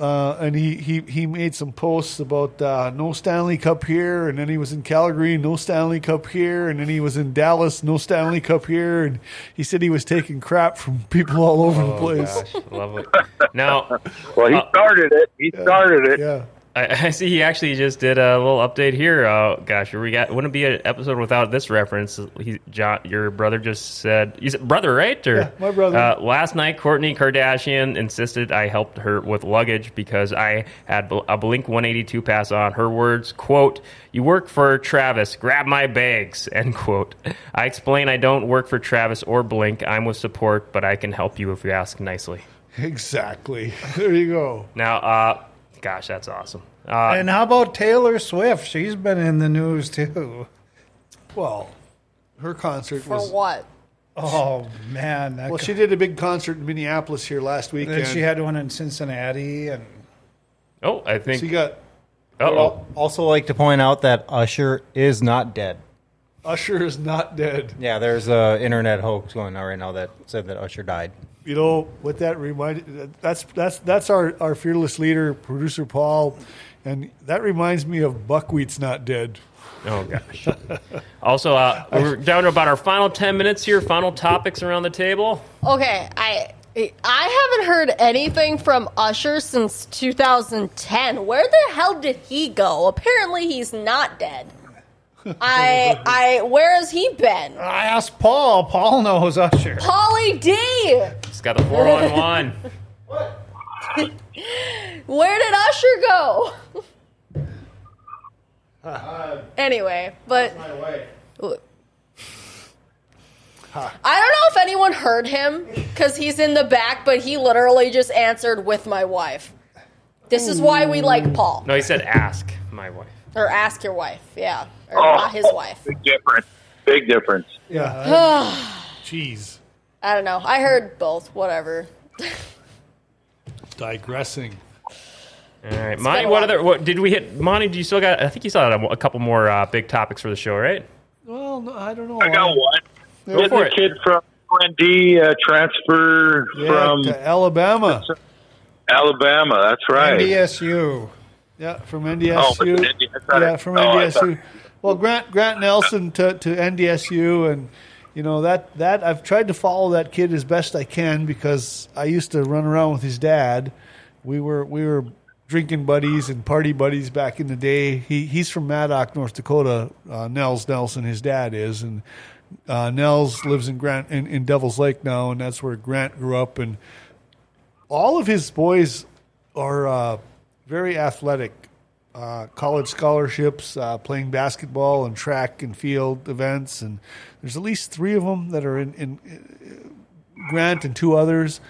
uh, and he, he he made some posts about uh, no Stanley Cup here, and then he was in Calgary, no Stanley Cup here, and then he was in Dallas, no Stanley Cup here, and he said he was taking crap from people all over the Oh, place. gosh, love it. Now, Well, he Uh, started it. He started it. Yeah, I, I see he actually just did a little update here. Uh, gosh, we got wouldn't be an episode without this reference. He, John, your brother just said, "You said brother, right?" Or Yeah, my brother. Uh, last night, Kourtney Kardashian insisted I helped her with luggage because I had a Blink 182 pass on. Her words, "quote You work for Travis. Grab my bags." End quote. I explain I don't work for Travis or Blink. I'm with support, but I can help you if you ask nicely. exactly. There you go. Now, uh, gosh, that's awesome. Uh, And how about Taylor Swift? She's been in the news too. Well, her concert was For was. what? Oh man, that Well, she did a big concert in Minneapolis here last week, and she had one in Cincinnati, and oh, I think. She got Uh-oh. Also, like to point out that Usher is not dead. Usher is not dead. Yeah, there's a internet hoax going on right now that said that Usher died. You know what that reminded that's that's that's our our fearless leader producer paul and that reminds me of buckwheat's not dead Oh gosh. also, uh, we're down to about our final ten minutes here. Final topics around the table. Okay, I I haven't heard anything from Usher since 2010. Where the hell did he go? Apparently, he's not dead. I I where has he been? I asked Paul. Paul knows Usher. Paulie D. It's got the four on one. What? Where did Usher go? anyway, but I don't know if anyone heard him because he's in the back, but he literally just answered with my wife. This is why we like Paul. No, he said ask my wife. Or ask your wife, yeah. Or Oh, not his wife. Big difference. Big difference. yeah jeez I don't know. I heard both. Whatever. digressing All right, Monty. What other? What did we hit? Monty, do you still got? I think you still had a, a couple more uh, big topics for the show, right? well no, i don't know I got one. Go Didn't for the it. kid from UND uh, transfer yeah, from to alabama Alabama? That's right. NDSU. yeah from Oh, ndsu from ND I thought yeah from oh, ndsu well grant grant nelson to, to ndsu and you know that that i've tried to follow that kid as best i can because i used to run around with his dad. We were we were drinking buddies and party buddies back in the day. He he's from maddock north dakota. Uh, nels nelson his dad is. And uh, nels lives in grant in, in devil's lake now and that's where grant grew up. And all of his boys are uh, very athletic. Uh, college scholarships, uh, playing basketball and track and field events, and there's at least three of them that are in, in uh, Grant and two others.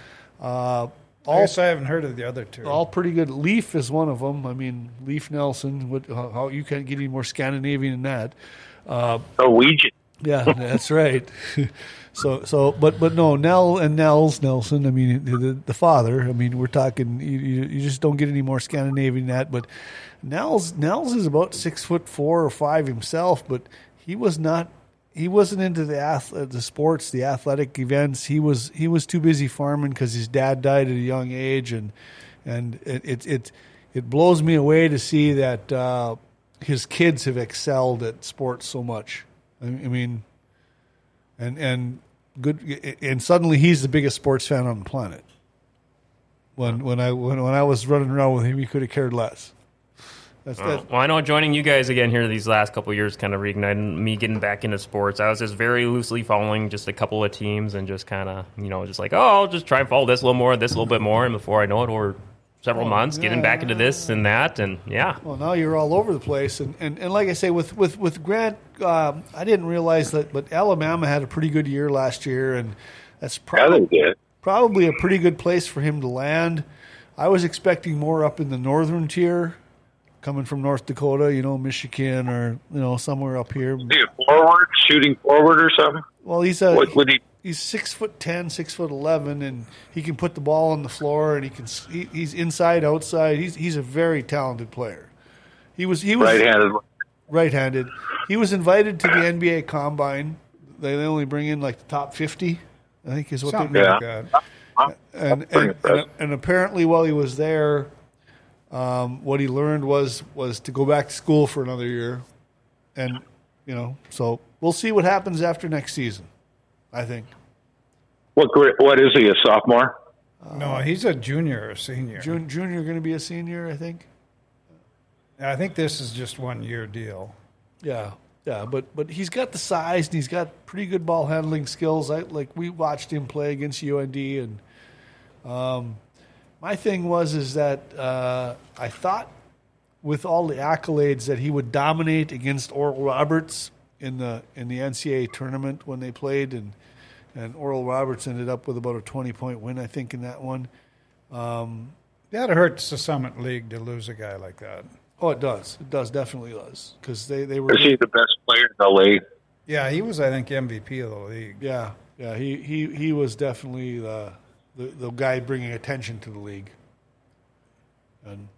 Uh, I guess I haven't heard of the other two. all pretty good. Leaf is one of them. I mean, Leaf Nelson. What, how, how you can't get any more Scandinavian than that. Norwegian. Yeah, that's right. so, so, but, but no, Nell and Nels Nelson. I mean, the, the father. I mean, we're talking. You, you, you just don't get any more Scandinavian than that. But Nels, Nels is about six foot four or five himself, but he was not. He wasn't into the ath- uh, the sports, the athletic events. He was he was too busy farming because his dad died at a young age, and and it it it, it blows me away to see that uh, his kids have excelled at sports so much. I I mean, and and good, and suddenly he's the biggest sports fan on the planet. When when I when, when I was running around with him, he could have cared less. That's Uh, well, I know joining you guys again here these last couple of years kind of reignited me getting back into sports. I was just very loosely following just a couple of teams and just kind of, you know, just like, oh, I'll just try and follow this a little more, this a little bit more. And before I know it, over several months, getting back into this and that. And yeah. Well, now you're all over the place, and, and, and like I say, with with with Grant, um, I didn't realize that, but Alabama had a pretty good year last year, and that's probably probably a pretty good place for him to land. I was expecting more up in the northern tier, coming from North Dakota, you know, Michigan or you know somewhere up here. Is he a forward, shooting forward or something? Well, he's a What would he? he's six foot ten, six foot eleven, and he can put the ball on the floor, and he can he, he's inside, outside. He's he's a very talented player. He was he was Right-handed. right-handed. He was invited to the NBA Combine. They they only bring in like the top fifty, I think is what Something they Yeah. like and and, and and apparently while he was there, um, what he learned was was to go back to school for another year, and you know, so we'll see what happens after next season. I think What? What is he? A sophomore? No, he's a junior or senior. Jun- junior going to be a senior. I think. I think this is just one year deal. Yeah, yeah, but but he's got the size and he's got pretty good ball handling skills. I like we watched him play against UND, and um, my thing was is that uh, I thought with all the accolades that he would dominate against Oral Roberts in the in the NCAA tournament when they played, and and Oral Roberts ended up with about a twenty point win, I think, in that one. That hurts the Summit League to lose a guy like that. Oh, it does. It does definitely does because they they were Is he the best player in the league? Yeah, he was, I think, MVP of the league. Yeah, yeah, he he he was definitely the the, the guy bringing attention to the league. And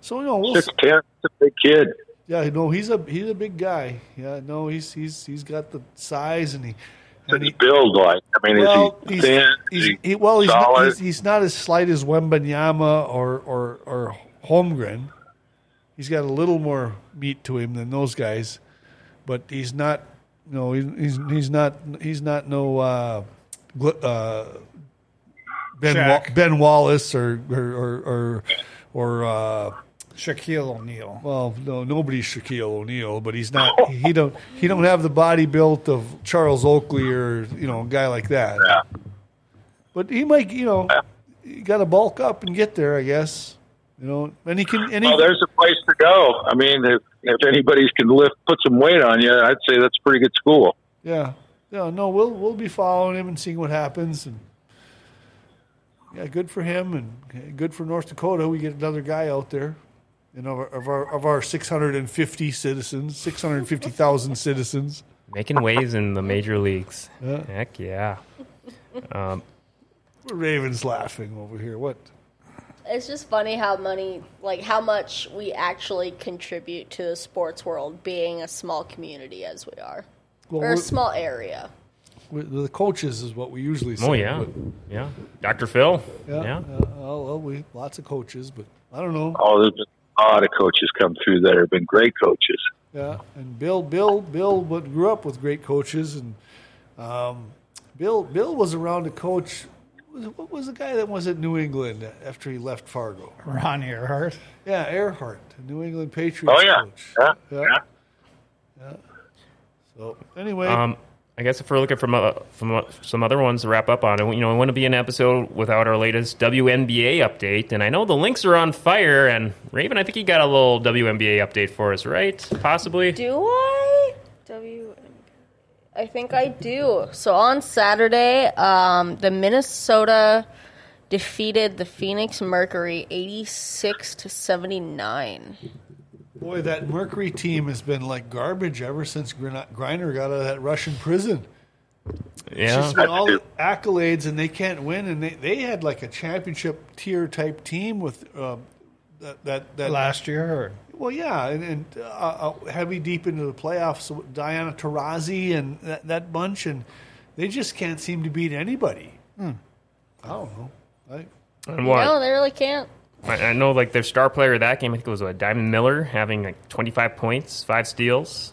so you know, we'll Six ten. A big kid. yeah, no, he's a he's a big guy. Yeah, no, he's he's he's got the size and he What's his build like? I mean, well, is he he's, thin? he's, he, he, well, he's not, he's, he's not as slight as Wembanyama or, or, or Holmgren. He's got a little more meat to him than those guys, but he's not. No, he's he's, he's not. He's not no uh, gl- uh, Ben Wa- Ben Wallace or or or or, or uh, Shaquille O'Neal. well, no, nobody's Shaquille O'Neal, but he's not. He don't. He don't have the body built of Charles Oakley or you know a guy like that. Yeah. But he might, you know, you got to bulk up and get there, I guess. You know, and he can. And he, Well, there's a place to go. I mean, if, if anybody's can lift, put some weight on you, I'd say that's a pretty good school. yeah, yeah. No, we'll we'll be following him and seeing what happens. And yeah, good for him and good for North Dakota. We get another guy out there. You know, of our of our 650 citizens, 650,000 citizens. Making waves in the major leagues. Yeah. Heck yeah. Um, Ravens laughing over here. What? It's just funny how money, like how much we actually contribute to the sports world, being a small community as we are, Well, or a small area. We- the coaches is what we usually say. Oh yeah, but- yeah. Dr. Phil. yeah. Yeah. uh, well, well, we lots of coaches, but I don't know. Oh, there's been a lot of coaches come through that have been great coaches. Yeah, and Bill, Bill, Bill, what grew up with great coaches, and um, Bill, Bill was around a coach. What was the guy that was at New England after he left Fargo? Ron Erhardt. Yeah, Erhardt, New England Patriots Oh yeah, coach. yeah, Yeah. yeah. So anyway, Um, I guess if we're looking from from some other ones to wrap up on, you know, it wouldn't be an episode without our latest WNBA update. And I know the Lynx are on fire. And Raven, I think you got a little WNBA update for us, right? Possibly. Do I? W. I think I do. So on Saturday, um, the Minnesota defeated the Phoenix Mercury eighty-six to seventy-nine. Boy, that Mercury team has been like garbage ever since Grin- Griner got out of that Russian prison. Yeah. It's been all the accolades, and they can't win. And they, they had like a championship tier type team with uh, that that, that Last year, or Well, yeah, and, and uh, uh, heavy deep into the playoffs, with Diana Taurasi and that, that bunch, and they just can't seem to beat anybody. I don't know. I, And what? No, they really can't. I, I know, like their star player of that game, I think it was what, Diamond Miller, having like 25 points, five steals.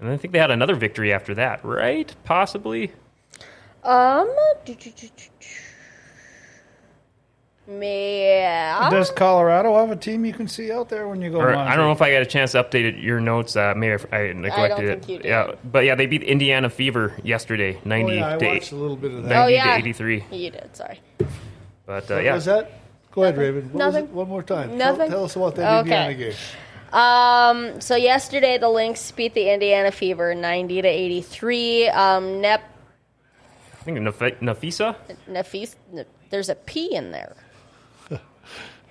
And I think they had another victory after that, right? Possibly. Um, yeah. does Colorado have a team you can see out there when you go? Or, I don't know if I got a chance to update your notes. Uh, maybe I, I neglected think it. you did. Yeah, but yeah, they beat Indiana Fever yesterday, oh, 90 yeah, I to watched a little bit of that. 90 Oh, yeah. to 83. You did. Sorry. But uh, What yeah, was that? Go ahead, Raven. What Nothing. One more time. Tell- Nothing. Tell, us about that Okay. Indiana game. Um, so yesterday the Lynx beat the Indiana Fever 90 to 83. Um, Nep, I think Naf- Napheesa. Nefis, ne, there's a P in there.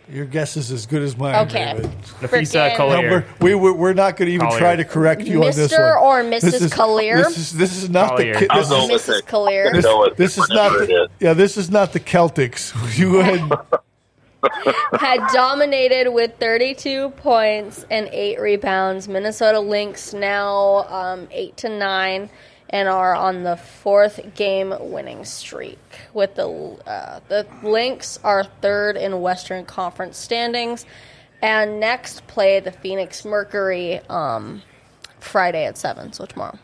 Your guess is as good as mine. Okay. Raven. Napheesa Frickin- Collier. No, we're, we, we're, we're not going to even Collier. try to correct you on this one. Mr. one. or This Mrs. is- Collier? This is, this is not Collier. the. I'll This is, Mrs. Collier. This- this is not the, yeah. This is not the Celtics. You go ahead. had dominated with 32 points and eight rebounds. Minnesota Lynx now um, eight to nine and are on the fourth game winning streak. With the uh, the Lynx are third in Western Conference standings, and next play the Phoenix Mercury um, Friday at seven. So tomorrow.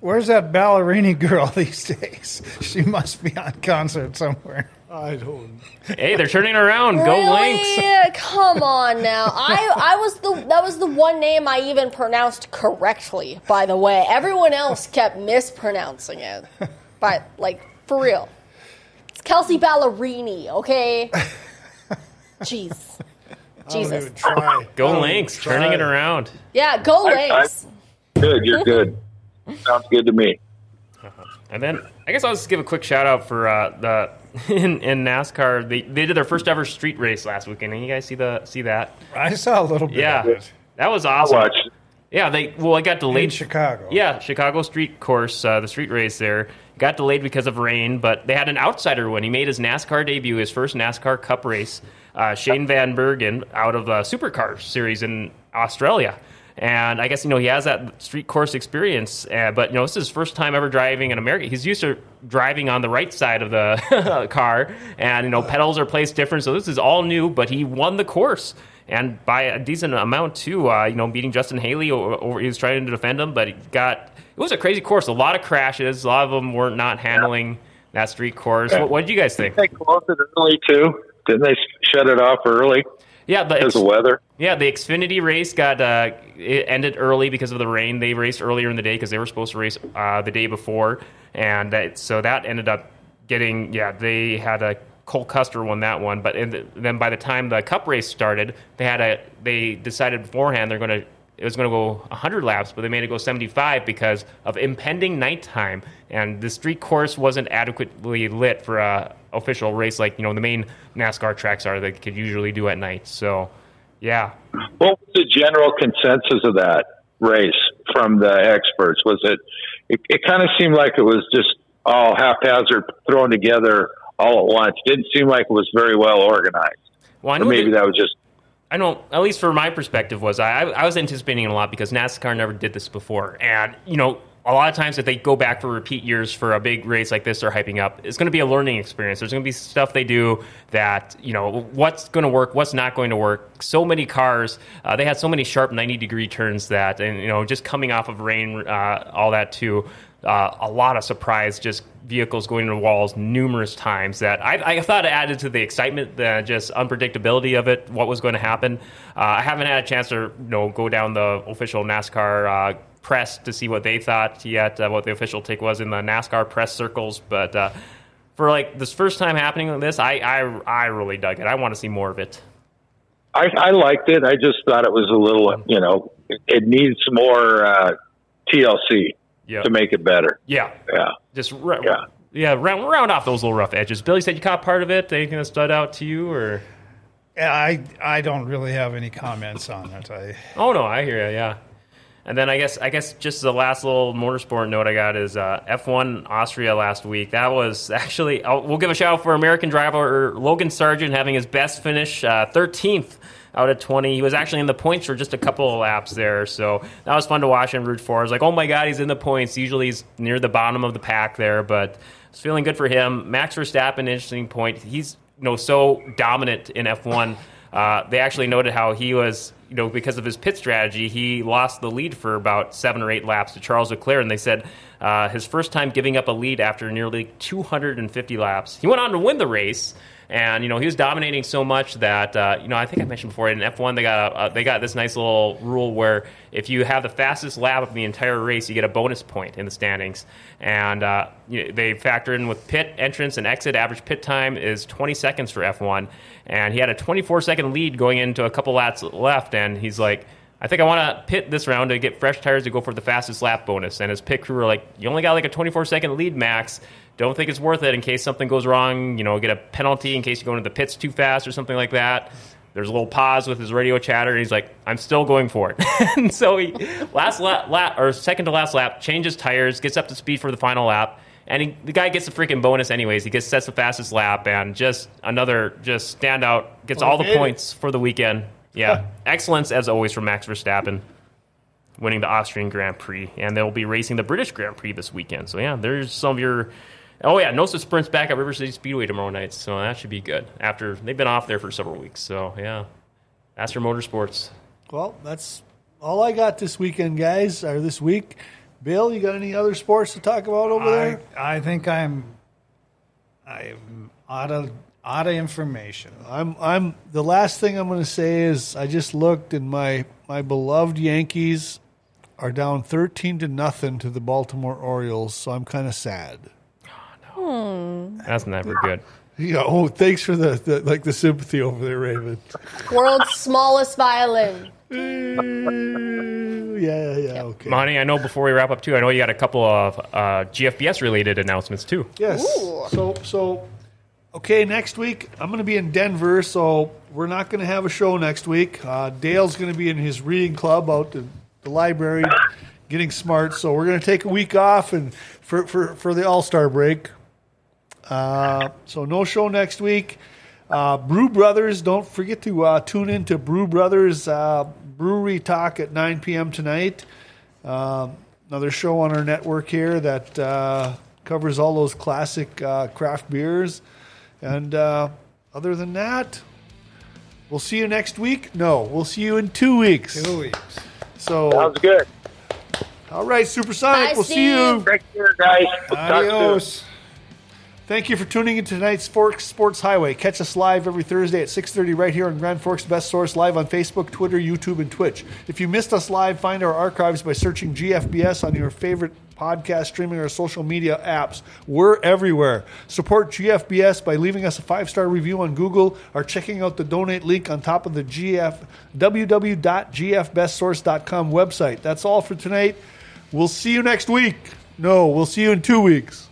Where's that ballerini girl these days? She must be on concert somewhere. I don't. hey, they're turning around. Go Lynx. Really? Come on now. I I was the that was the one name I even pronounced correctly. By the way, everyone else kept mispronouncing it. But like for real, it's Kelsey Ballerini. Okay. Jeez. I don't Jesus. even try. Go I don't Lynx. even Turning it around. Yeah. Go I- Lynx. Good, you're good. Sounds good to me. And then I guess I'll just give a quick shout out for uh, the in, in NASCAR. They they did their first ever street race last weekend. And you guys see the see that? I saw a little bit Yeah, of it that was I'll awesome. Yeah, they well, it got delayed. in delayed. Chicago. Yeah, Chicago street course, uh, the street race there got delayed because of rain, but they had an outsider win. He made his NASCAR debut, his first NASCAR Cup race. Uh, Shane Van Gisbergen out of the Supercar series in Australia, And I guess you know he has that street course experience, uh, but you know this is his first time ever driving in America. He's used to driving on the right side of the car, and you know pedals are placed different, so this is all new. But he won the course, and by a decent amount too. Uh, you know, beating Justin Haley, or, or he was trying to defend him, but he got. It was a crazy course. A lot of crashes. A lot of them weren't not handling that street course. What, what did you guys think? They closed it early too. Didn't they shut it off early Yeah, the because of weather? Yeah, the Xfinity race got uh, it ended early because of the rain. They raced earlier in the day because they were supposed to race uh, the day before, and that, so that ended up getting yeah. They had a Cole Custer won that one, but in the, then by the time the Cup race started, they had a they decided beforehand they're going to it was going to go 100 laps, but they made it go 75 because of impending nighttime, and the street course wasn't adequately lit for a official race like you know the main NASCAR tracks are that could usually do at night. So, yeah, What was the general consensus of that race from the experts? Was it? It, it kind of seemed like it was just all haphazard thrown together all at once. Didn't seem like it was very well organized. well, I Or maybe that- that was just I know, at least for my perspective, was I, I was anticipating a lot because NASCAR never did this before. And, you know, a lot of times if they go back for repeat years for a big race like this they're hyping up, it's going to be a learning experience. There's going to be stuff they do that, you know, what's going to work, what's not going to work. So many cars, uh, they had so many sharp 90 degree turns that, and, you know, just coming off of rain, uh, all that too. Uh, a lot of surprise, just vehicles going into walls numerous times. That I, I thought added to the excitement, the just unpredictability of it, what was going to happen. Uh, I haven't had a chance to you know go down the official NASCAR uh, press to see what they thought yet, uh, what the official take was in the NASCAR press circles, but. Uh, for like this first time happening like this, I, I I really dug it. I want to see more of it. I, I liked it. I just thought it was a little, you know, it, it needs more uh, TLC Yeah, to make it better. yeah, Yeah. just ra- Yeah. yeah, round round off those little rough edges. Billy said you caught part of it. Anything that stood out to you, or I I don't really have any comments on it. I Oh no, I hear you. Yeah. And then I guess I guess just the last little motorsport note I got is uh, F1 Austria last week. That was actually i we'll give a shout out for American driver Logan Sargeant having his best finish, uh, 13th out of 20. He was actually in the points for just a couple of laps there, so that was fun to watch and root for. I was like, oh my god, he's in the points. Usually he's near the bottom of the pack there, but it's feeling good for him. Max Verstappen, interesting point. He's you know so dominant in F1. Uh, they actually noted how he was, you know, because of his pit strategy, he lost the lead for about seven or eight laps to Charles Leclerc, and they said uh, his first time giving up a lead after nearly 250 laps. He went on to win the race, and you know he was dominating so much that uh, you know I think I mentioned before in F1 they got a, uh, they got this nice little rule where if you have the fastest lap of the entire race, you get a bonus point in the standings, and uh, you they factor in with pit entrance and exit. Average pit time is 20 seconds for F1, and he had a 24 second lead going into a couple laps left, and he's like. I think I want to pit this round to get fresh tires to go for the fastest lap bonus. And his pit crew were like, "You only got like a 24 second lead, Max. Don't think it's worth it in case something goes wrong. You know, get a penalty in case you go into the pits too fast or something like that." There's a little pause with his radio chatter, and he's like, "I'm still going for it." and so he last lap, lap or second to last lap changes tires, gets up to speed for the final lap. And he, the guy gets a freaking bonus anyways. He gets sets the fastest lap and just another just standout gets Well, all the it. points for the weekend. Yeah, excellence as always from Max Verstappen, winning the Austrian Grand Prix, and they'll be racing the British Grand Prix this weekend. So yeah, there's some of your. Oh yeah, Nosa sprints back at River City Speedway tomorrow night, so that should be good. After they've been off there for several weeks, so yeah, that's your motorsports. Well, that's all I got this weekend, guys, or this week. Bill, you got any other sports to talk about over I, there? I think I'm I'm out of out of information. I'm I'm the last thing I'm going to say is I just looked and my my beloved Yankees are down 13 to nothing to the Baltimore Orioles, so I'm kind of sad. Oh, no. That's never good. Yeah, oh, thanks for the, the like the sympathy over there, Raven. World's smallest violin. yeah, yeah, okay. Monty, I know before we wrap up too, I know you got a couple of uh, GFBS related announcements too. Yes. Ooh. So so okay, next week I'm going to be in Denver, so we're not going to have a show next week. Uh, Dale's going to be in his reading club out at the library, getting smart. So we're going to take a week off and for for for the All Star break. Uh, so no show next week. Uh, Brew Brothers, don't forget to uh, tune in to Brew Brothers uh, Brewery Talk at 9 p.m. tonight. Um, another show on our network here that uh, covers all those classic uh, craft beers. And uh, other than that, we'll see you next week. No, we'll see you in two weeks. Two weeks. So, Sounds good. all right, Supersonic, Bye, we'll see you. Steve. Take care, guys. We'll talk soon. Adios. Thank you for tuning in to tonight's Forks Sports Highway. Catch us live every Thursday at 6.30 right here on Grand Forks Best Source, live on Facebook, Twitter, YouTube, and Twitch. If you missed us live, find our archives by searching GFBS on your favorite podcast streaming or social media apps. We're everywhere. Support GFBS by leaving us a five-star review on Google or checking out the donate link on top of the GF www.gfbestsource.com website. That's all for tonight. We'll see you next week. No, we'll see you in two weeks.